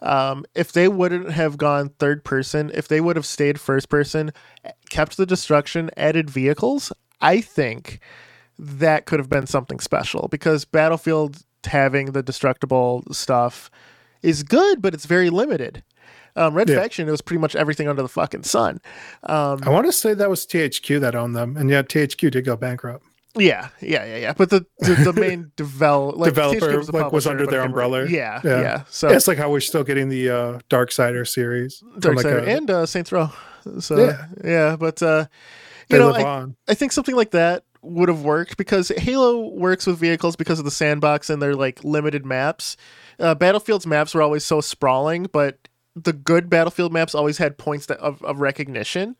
um, if they wouldn't have gone third person, if they would have stayed first person, kept the destruction, added vehicles, I think that could have been something special because Battlefield having the destructible stuff is good, but it's very limited. Um, Red yeah. Faction, it was pretty much everything under the fucking sun. Um, I want to say that was THQ that owned them, and yeah, THQ did go bankrupt. Yeah, yeah, yeah, yeah. But the the, the main develop, like, developer was like was under their umbrella. Yeah, yeah, yeah. So yeah, it's like how we're still getting the uh, Darksider series, Dark like a, and uh, Saints Row. So yeah, yeah. But uh, you know, I, I think something like that would have worked because Halo works with vehicles because of the sandbox and their like limited maps. Uh, Battlefield's maps were always so sprawling, but the good Battlefield maps always had points that, of, of recognition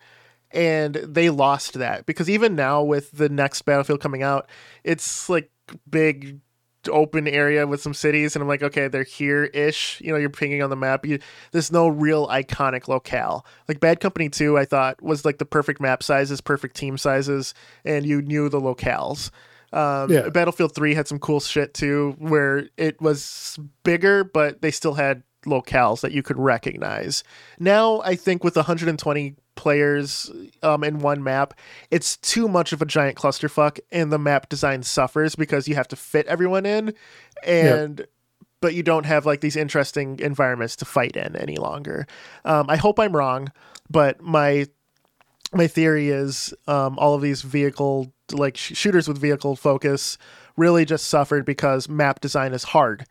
and they lost that. Because even now with the next battlefield coming out it's like big open area with some cities and i'm like okay they're here ish you know you're pinging on the map. You, there's no real iconic locale. Like bad company 2 i thought was like the perfect map sizes perfect team sizes and you knew the locales. Um, yeah. battlefield 3 had some cool shit too where it was bigger but they still had locales that you could recognize. Now i think with 120 players um, in one map, it's too much of a giant clusterfuck, and the map design suffers because you have to fit everyone in, and yep. but you don't have like these interesting environments to fight in any longer. Um, I hope I'm wrong, but my my theory is um, all of these vehicle like sh- shooters with vehicle focus really just suffered because map design is hard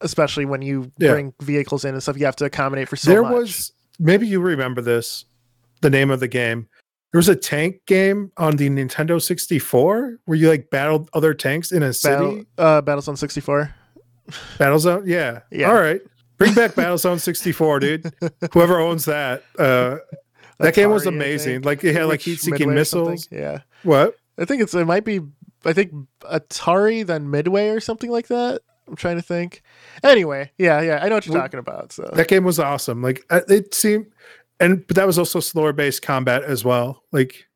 especially when you yeah. bring vehicles in and stuff you have to accommodate for so there much. was maybe you remember this the name of the game. There was a tank game on the Nintendo 64 where you like battled other tanks in a Battle, city. Uh, Battlezone 64. Battlezone, yeah. yeah. All right, bring back Battlezone 64, dude. Whoever owns that, uh, that game was amazing. Like it had like heat-seeking missiles. Yeah. What? I think it's it might be I think Atari then Midway or something like that. I'm trying to think. Anyway, yeah, yeah, I know what you're well, talking about. So that game was awesome. Like it seemed, and but that was also slower based combat as well. Like,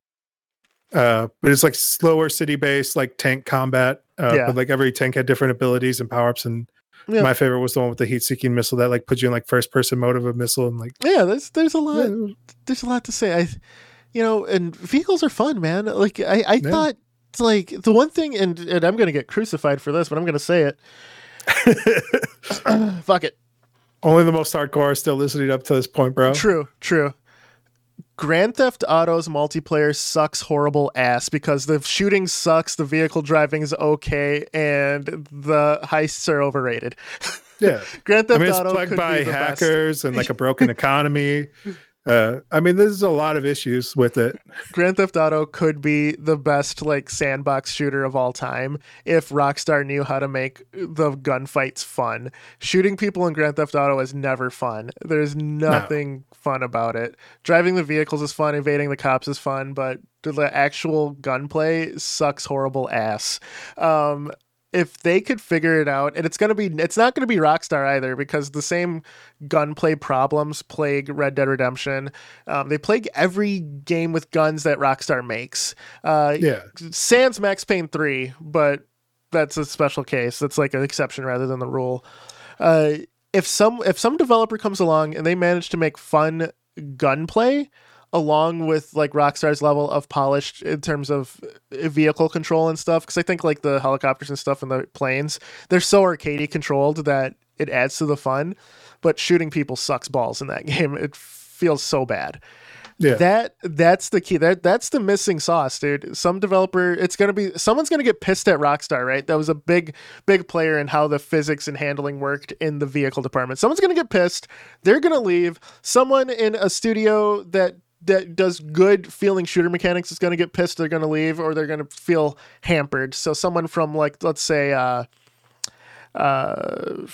uh, but it's like slower city based, like tank combat. Uh, yeah. But like every tank had different abilities and power ups. And yeah. my favorite was the one with the heat seeking missile that like puts you in like first person mode of a missile and like yeah, there's there's a lot yeah. there's a lot to say. I, you know, and vehicles are fun, man. Like I I yeah. thought like the one thing, and, and I'm going to get crucified for this, but I'm going to say it. Fuck it. Only the most hardcore are still listening up to this point, bro. True, true. Grand Theft Auto's multiplayer sucks horrible ass because the shooting sucks, the vehicle driving is okay, and the heists are overrated. Yeah, Grand Theft I mean, Auto it's plagued by hackers best. and like a broken economy. Uh, I mean, there's a lot of issues with it. Grand Theft Auto could be the best like sandbox shooter of all time if Rockstar knew how to make the gunfights fun. Shooting people in Grand Theft Auto is never fun. There's nothing no. fun about it. Driving the vehicles is fun, evading the cops is fun, but the actual gunplay sucks horrible ass. Um, if they could figure it out, and it's gonna be it's not gonna be Rockstar either because the same gunplay problems plague Red Dead Redemption. Um, they plague every game with guns that Rockstar makes. Uh, yeah, sans Max Payne three, but that's a special case. That's like an exception rather than the rule. Uh, if some if some developer comes along and they manage to make fun gunplay along with like Rockstar's level of polished in terms of uh, vehicle control and stuff. Because I think like the helicopters and stuff and the planes, they're so arcadey controlled that it adds to the fun. But shooting people sucks balls in that game. It feels so bad. Yeah. That that's the key. That that's the missing sauce, dude. Some developer, it's gonna be someone's gonna get pissed at Rockstar, right? That was a big, big player in how the physics and handling worked in the vehicle department. Someone's gonna get pissed. They're gonna leave. Someone in a studio that that does good feeling shooter mechanics is going to get pissed they're going to leave or they're going to feel hampered. So someone from like let's say uh uh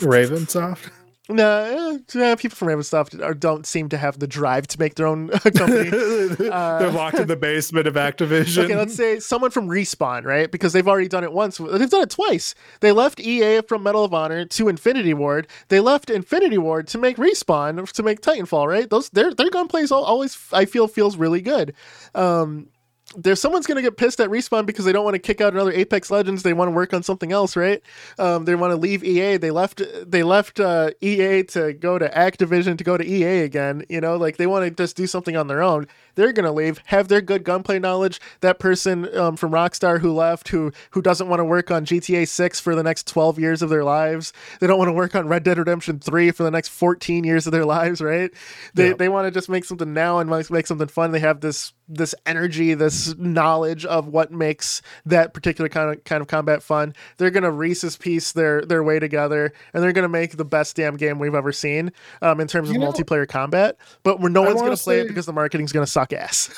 ravensoft no, uh, people from Ravensoft are, don't seem to have the drive to make their own company. Uh, They're locked in the basement of Activision. Okay, let's say someone from Respawn, right? Because they've already done it once. They've done it twice. They left EA from Medal of Honor to Infinity Ward. They left Infinity Ward to make Respawn to make Titanfall, right? Those their their gunplays always I feel feels really good. Um, there's someone's going to get pissed at respawn because they don't want to kick out another apex legends. They want to work on something else right? Um, they want to leave ea they left they left uh, ea to go to activision to go to ea again you know? Like they want to just do something on their own they're going to leave have their good gunplay knowledge that person um, from rockstar who left who who doesn't want to work on gta 6 for the next 12 years of their lives they don't want to work on red dead redemption 3 for the next 14 years of their lives right they, yeah. they want to just make something now and make something fun they have this this energy this knowledge of what makes that particular kind of kind of combat fun. They're gonna Reese's piece their their way together, and they're gonna make the best damn game we've ever seen um, in terms of you multiplayer combat. But where no one's gonna play it because the marketing's gonna suck ass.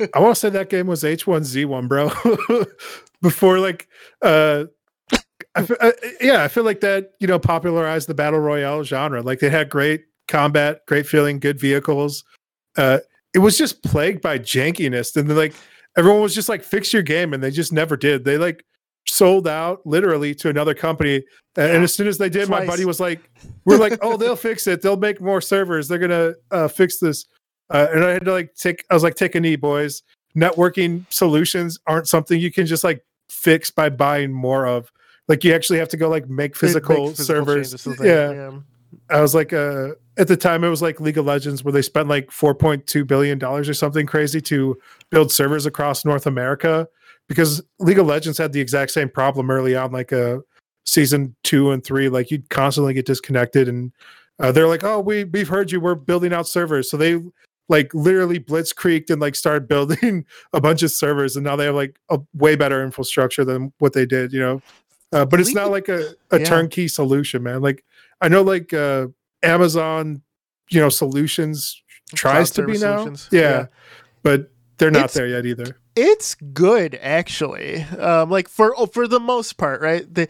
I want to say that game was H1Z1, bro. Before like uh I, I, yeah, I feel like that, you know, popularized the battle royale genre. Like they had great combat, great feeling, good vehicles. Uh, it was just plagued by jankiness, and then like everyone was just like, "Fix your game," and they just never did. They like sold out literally to another company, yeah. and as soon as they did, Twice. my buddy was like, "We're like, oh, they'll fix it. They'll make more servers. They're gonna uh, fix this." Uh, and I had to like take. I was like, "Take a knee, boys. Networking solutions aren't something you can just like fix by buying more of." Like you actually have to go like make physical, make physical servers. Yeah. yeah. I was like, uh, at the time it was like League of Legends where they spent like 4.2 billion dollars or something crazy to build servers across North America because League of Legends had the exact same problem early on like a uh, season 2 and 3 like you'd constantly get disconnected and uh, they're like oh we we've heard you we're building out servers so they like literally blitzkrieged and like started building a bunch of servers and now they have like a way better infrastructure than what they did you know uh, but it's not like a, a yeah. turnkey solution man like i know like uh Amazon, you know, solutions tries to be now. Yeah, yeah, but they're not it's, there yet either. it's good actually. Um, like for oh, for the most part, right? They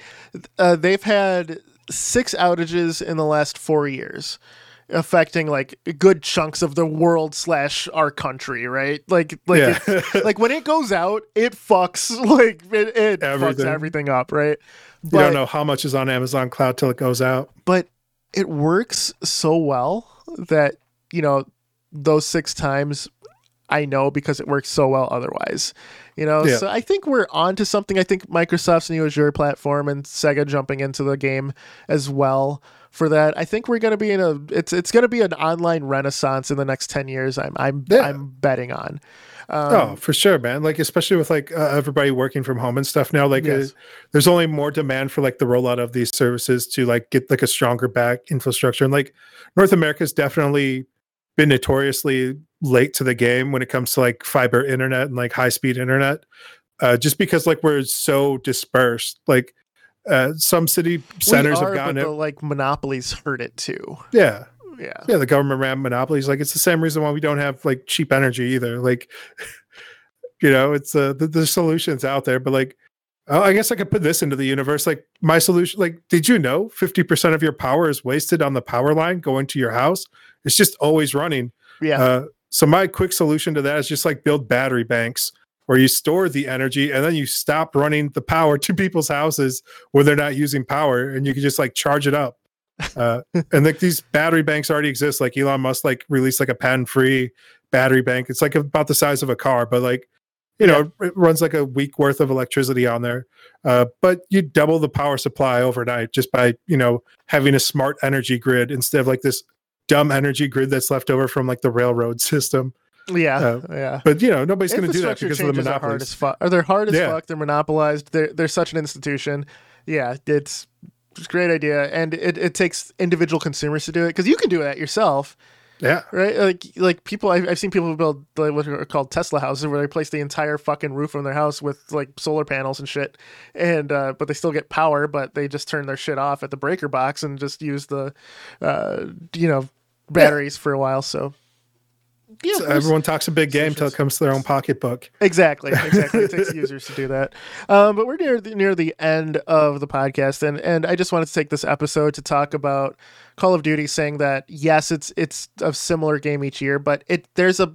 uh, they've had six outages in the last four years affecting like good chunks of the world slash our country, right? Like like yeah. like when it goes out, it fucks like it, it everything. fucks everything up, right? But, you don't know how much is on Amazon Cloud till it goes out. But it works so well that you know those six times I know because it works so well otherwise. You know, yeah. so I think we're on to something. I think Microsoft's new Azure platform and Sega jumping into the game as well for that. I think we're going to be in a it's it's going to be an online renaissance in the next 10 years. I'm I'm yeah. I'm betting on. Um, oh, for sure, man. Like especially with like uh, everybody working from home and stuff now. Like, yes. uh, there's only more demand for like the rollout of these services to like get like a stronger back infrastructure. And like North America's definitely been notoriously late to the game when it comes to like fiber internet and like high speed internet. Uh, just because like we're so dispersed. Like uh, some city centers are, have gotten but it. The, like monopolies hurt it too. Yeah, yeah, yeah. The government ran monopolies. Like it's the same reason why we don't have like cheap energy either. Like, you know, it's uh, the, the solutions out there, but like. Oh, I guess I could put this into the universe. Like my solution, like, did you know 50% of your power is wasted on the power line going to your house? It's just always running. Yeah. Uh, so my quick solution to that is just like build battery banks where you store the energy and then you stop running the power to people's houses where they're not using power and you can just like charge it up. Uh, and like these battery banks already exist. Like Elon Musk like released like a patent free battery bank. It's like about the size of a car, but like you yeah. know, it runs like a week worth of electricity on there. Uh, but you double the power supply overnight just by, you know, having a smart energy grid instead of like this dumb energy grid that's left over from like the railroad system. Yeah, uh, yeah. But you know, nobody's going to do that because of the monopolies. Are hard as fuck. Are they hard as yeah. fuck? They're monopolized. They're they're such an institution. Yeah, it's it's a great idea, and it, it takes individual consumers to do it because you can do that yourself. Yeah. Right. Like like people, I've, I've seen people build like, what are called Tesla houses where they place the entire fucking roof on their house with like solar panels and shit, and uh, but they still get power, but they just turn their shit off at the breaker box and just use the, uh, you know, batteries yeah. for a while. So yeah, so everyone talks a big game until it comes to their own pocketbook. Exactly, exactly. it takes users to do that. Um, but we're near the, near the end of the podcast, and and I just wanted to take this episode to talk about Call of Duty, saying that yes, it's it's a similar game each year, but it there's a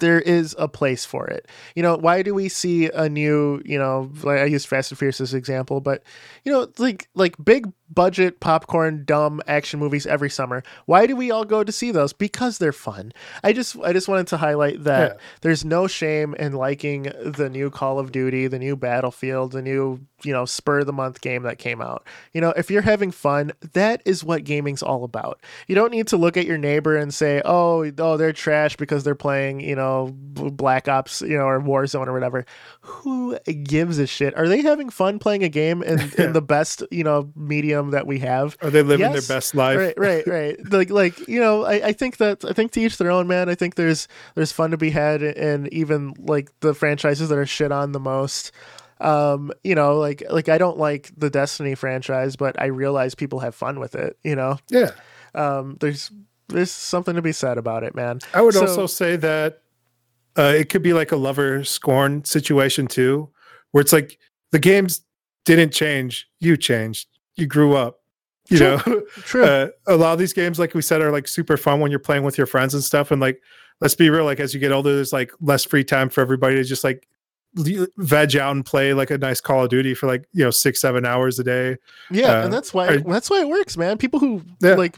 there is a place for it. You know, why do we see a new, you know, like I used Fast and Furious as an example, but you know, like like big budget popcorn dumb action movies every summer. Why do we all go to see those? Because they're fun. I just I just wanted to highlight that yeah. there's no shame in liking the new Call of Duty, the new Battlefield, the new, you know, spur of the month game that came out. You know, if you're having fun, that is what gaming's all about. You don't need to look at your neighbor and say, "Oh, oh, they're trash because they're playing, you know, Black Ops, you know, or Warzone or whatever." Who gives a shit? Are they having fun playing a game in, in the best, you know, medium that we have. Are they living yes. their best life? Right, right, right. like, like you know, I, I think that I think to each their own, man. I think there's there's fun to be had, and even like the franchises that are shit on the most. Um, you know, like like I don't like the Destiny franchise, but I realize people have fun with it. You know, yeah. Um, there's there's something to be said about it, man. I would so, also say that uh, it could be like a lover scorn situation too, where it's like the games didn't change, you changed you grew up. You True. know, True. Uh, a lot of these games, like we said, are like super fun when you're playing with your friends and stuff. And like, let's be real, like as you get older, there's like less free time for everybody to just like veg out and play like a nice Call of Duty for like you know six seven hours a day. Yeah, uh, and that's why that's why it works, man. People who yeah. like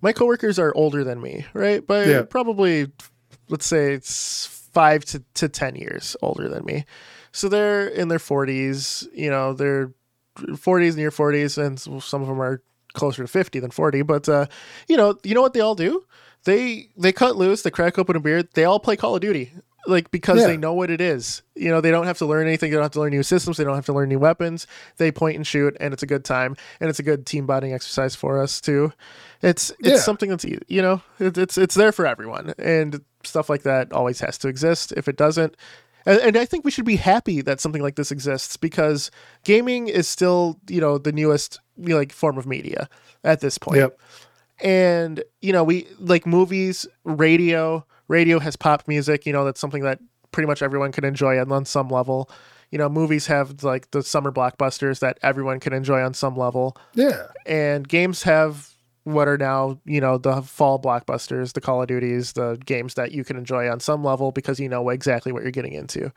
my coworkers are older than me, right? But yeah. probably let's say it's five to, to ten years older than me. So they're in their forties, you know, they're 40s, near 40s, and some of them are closer to 50 than 40. But uh, you know, you know what they all do? They they cut loose, they crack open a beer, they all play Call of Duty. Like because yeah. they know what it is. You know, they don't have to learn anything, they don't have to learn new systems, they don't have to learn new weapons. They point and shoot and it's a good time and it's a good team bonding exercise for us too. It's it's yeah. something that's you know, it, it's it's there for everyone. And stuff like that always has to exist. If it doesn't, and, and I think we should be happy that something like this exists because gaming is still, you know, the newest you know, like form of media at this point. Yep. And you know, we like movies, radio. Radio has pop music. You know, that's something that pretty much everyone can enjoy on some level. You know, movies have like the summer blockbusters that everyone can enjoy on some level. Yeah. And games have what are now, you know, the fall blockbusters, the Call of Duties, the games that you can enjoy on some level because you know exactly what you're getting into.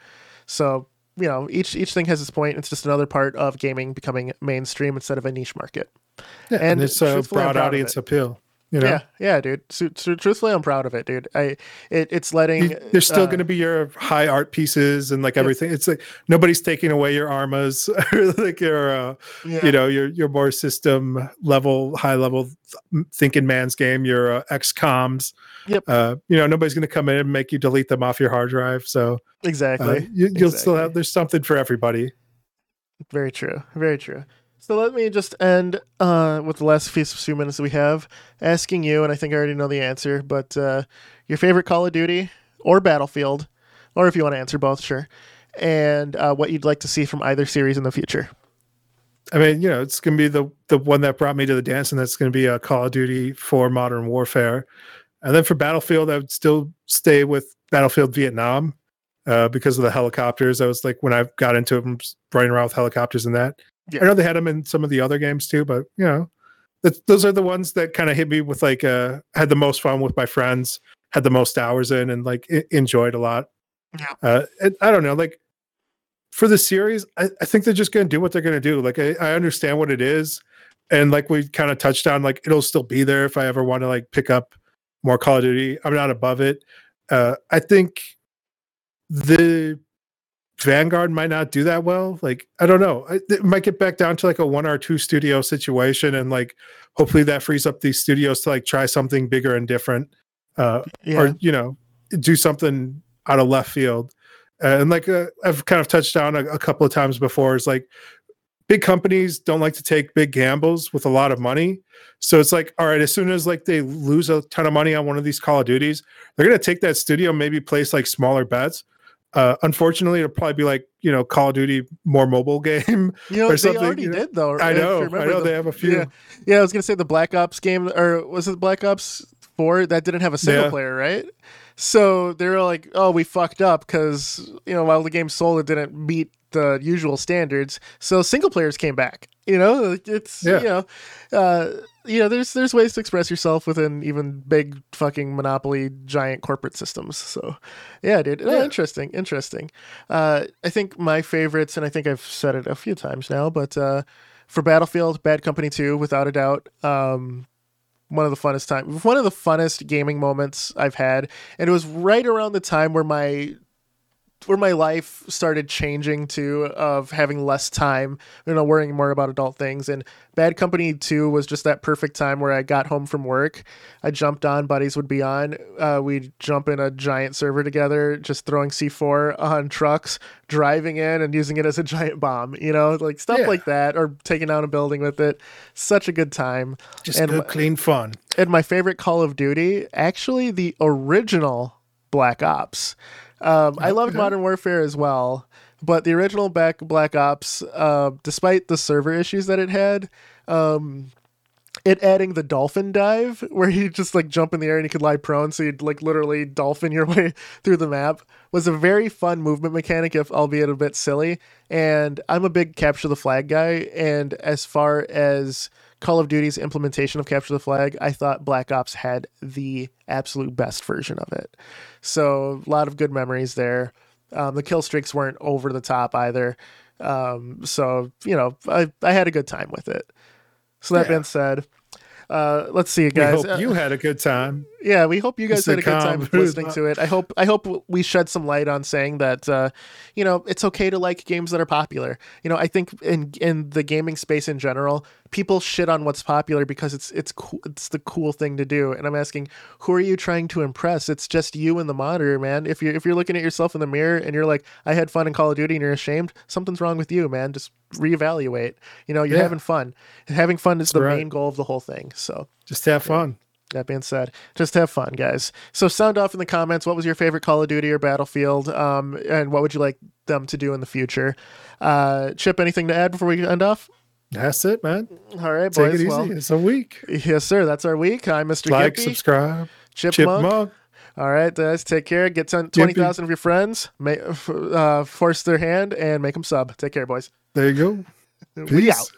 So, you know, each each thing has its point. It's just another part of gaming becoming mainstream instead of a niche market. Yeah, and, and it's a broad audience appeal. You know? Yeah, yeah, dude. So, so, truthfully, I'm proud of it, dude. I it, it's letting. There's still uh, going to be your high art pieces and like everything. It's like nobody's taking away your armas or like your, uh, yeah. you know, your your more system level, high level thinking man's game. Your uh, XComs. Yep. Uh, you know, nobody's going to come in and make you delete them off your hard drive. So exactly, uh, you, will exactly. still have. There's something for everybody. Very true. Very true. So let me just end uh, with the last few minutes that we have, asking you, and I think I already know the answer, but uh, your favorite Call of Duty or Battlefield, or if you want to answer both, sure, and uh, what you'd like to see from either series in the future. I mean, you know, it's going to be the the one that brought me to the dance, and that's going to be a Call of Duty for Modern Warfare, and then for Battlefield, I would still stay with Battlefield Vietnam uh, because of the helicopters. I was like, when I got into them, running around with helicopters and that. Yeah. I know they had them in some of the other games too, but you know, those are the ones that kind of hit me with like uh had the most fun with my friends, had the most hours in, and like I- enjoyed a lot. Yeah. Uh, I don't know, like for the series, I, I think they're just going to do what they're going to do. Like I, I understand what it is, and like we kind of touched on, like it'll still be there if I ever want to like pick up more Call of Duty. I'm not above it. Uh, I think the Vanguard might not do that well. Like, I don't know. It might get back down to like a one or two studio situation, and like hopefully that frees up these studios to like try something bigger and different, uh, yeah. or you know, do something out of left field. and like uh, I've kind of touched on a, a couple of times before, is like big companies don't like to take big gambles with a lot of money. So it's like, all right, as soon as like they lose a ton of money on one of these Call of Duties, they're gonna take that studio, maybe place like smaller bets uh, unfortunately, it'll probably be like you know Call of Duty more mobile game. You know, or something, they already you know? did though. I know, I know. The, they have a few. Yeah. yeah, I was gonna say the Black Ops game, or was it Black Ops Four that didn't have a single yeah. player, right? So they were like, "Oh, we fucked up because you know while the game sold, it didn't meet the usual standards." So single players came back. You know, it's yeah. you know, uh, you know, there's there's ways to express yourself within even big fucking monopoly giant corporate systems. So, yeah, dude, yeah. interesting, interesting. Uh, I think my favorites, and I think I've said it a few times now, but uh, for Battlefield, Bad Company Two, without a doubt. Um, one of the funnest time, one of the funnest gaming moments I've had, and it was right around the time where my where my life started changing too of having less time you know worrying more about adult things. And bad company 2 was just that perfect time where i got home from work. I jumped on buddies would be on. Uh, we'd jump in a giant server together just throwing c4 on trucks driving in and using it as a giant bomb you know like stuff yeah. like that or taking down a building with it. Such a good time. Just and good clean fun. and my favorite call of duty actually the original black ops um, I loved Modern Warfare as well, but the original back Black Ops, uh, despite the server issues that it had, um, it adding the dolphin dive where you just like jump in the air and you could lie prone, so you'd like literally dolphin your way through the map was a very fun movement mechanic, if albeit a bit silly. And I'm a big capture the flag guy, and as far as Call of Duty's implementation of capture the flag, I thought Black Ops had the absolute best version of it. So a lot of good memories there. Um, the kill streaks weren't over the top either. Um, so you know, I I had a good time with it. So that yeah. being said, uh, let's see, you guys. You had a good time. Yeah, we hope you guys had a good time listening to it. I hope I hope we shed some light on saying that uh, you know it's okay to like games that are popular. You know, I think in in the gaming space in general, people shit on what's popular because it's it's cool, it's the cool thing to do. And I'm asking, who are you trying to impress? It's just you and the monitor, man. If you're if you're looking at yourself in the mirror and you're like, I had fun in Call of Duty, and you're ashamed, something's wrong with you, man. Just reevaluate. You know, you're yeah. having fun. having fun is the right. main goal of the whole thing. So just have fun. That being said, just have fun, guys. So sound off in the comments. What was your favorite Call of Duty or Battlefield, um, and what would you like them to do in the future? Uh, Chip, anything to add before we end off? That's it, man. All right, Take boys. It easy. Well, it's a week. Yes, sir. That's our week. I'm Mr. Like, Gippy, subscribe. Chipmunk, Chipmunk, All right, guys, take care. Get 20,000 of your friends, uh, force their hand, and make them sub. Take care, boys. There you go. we out.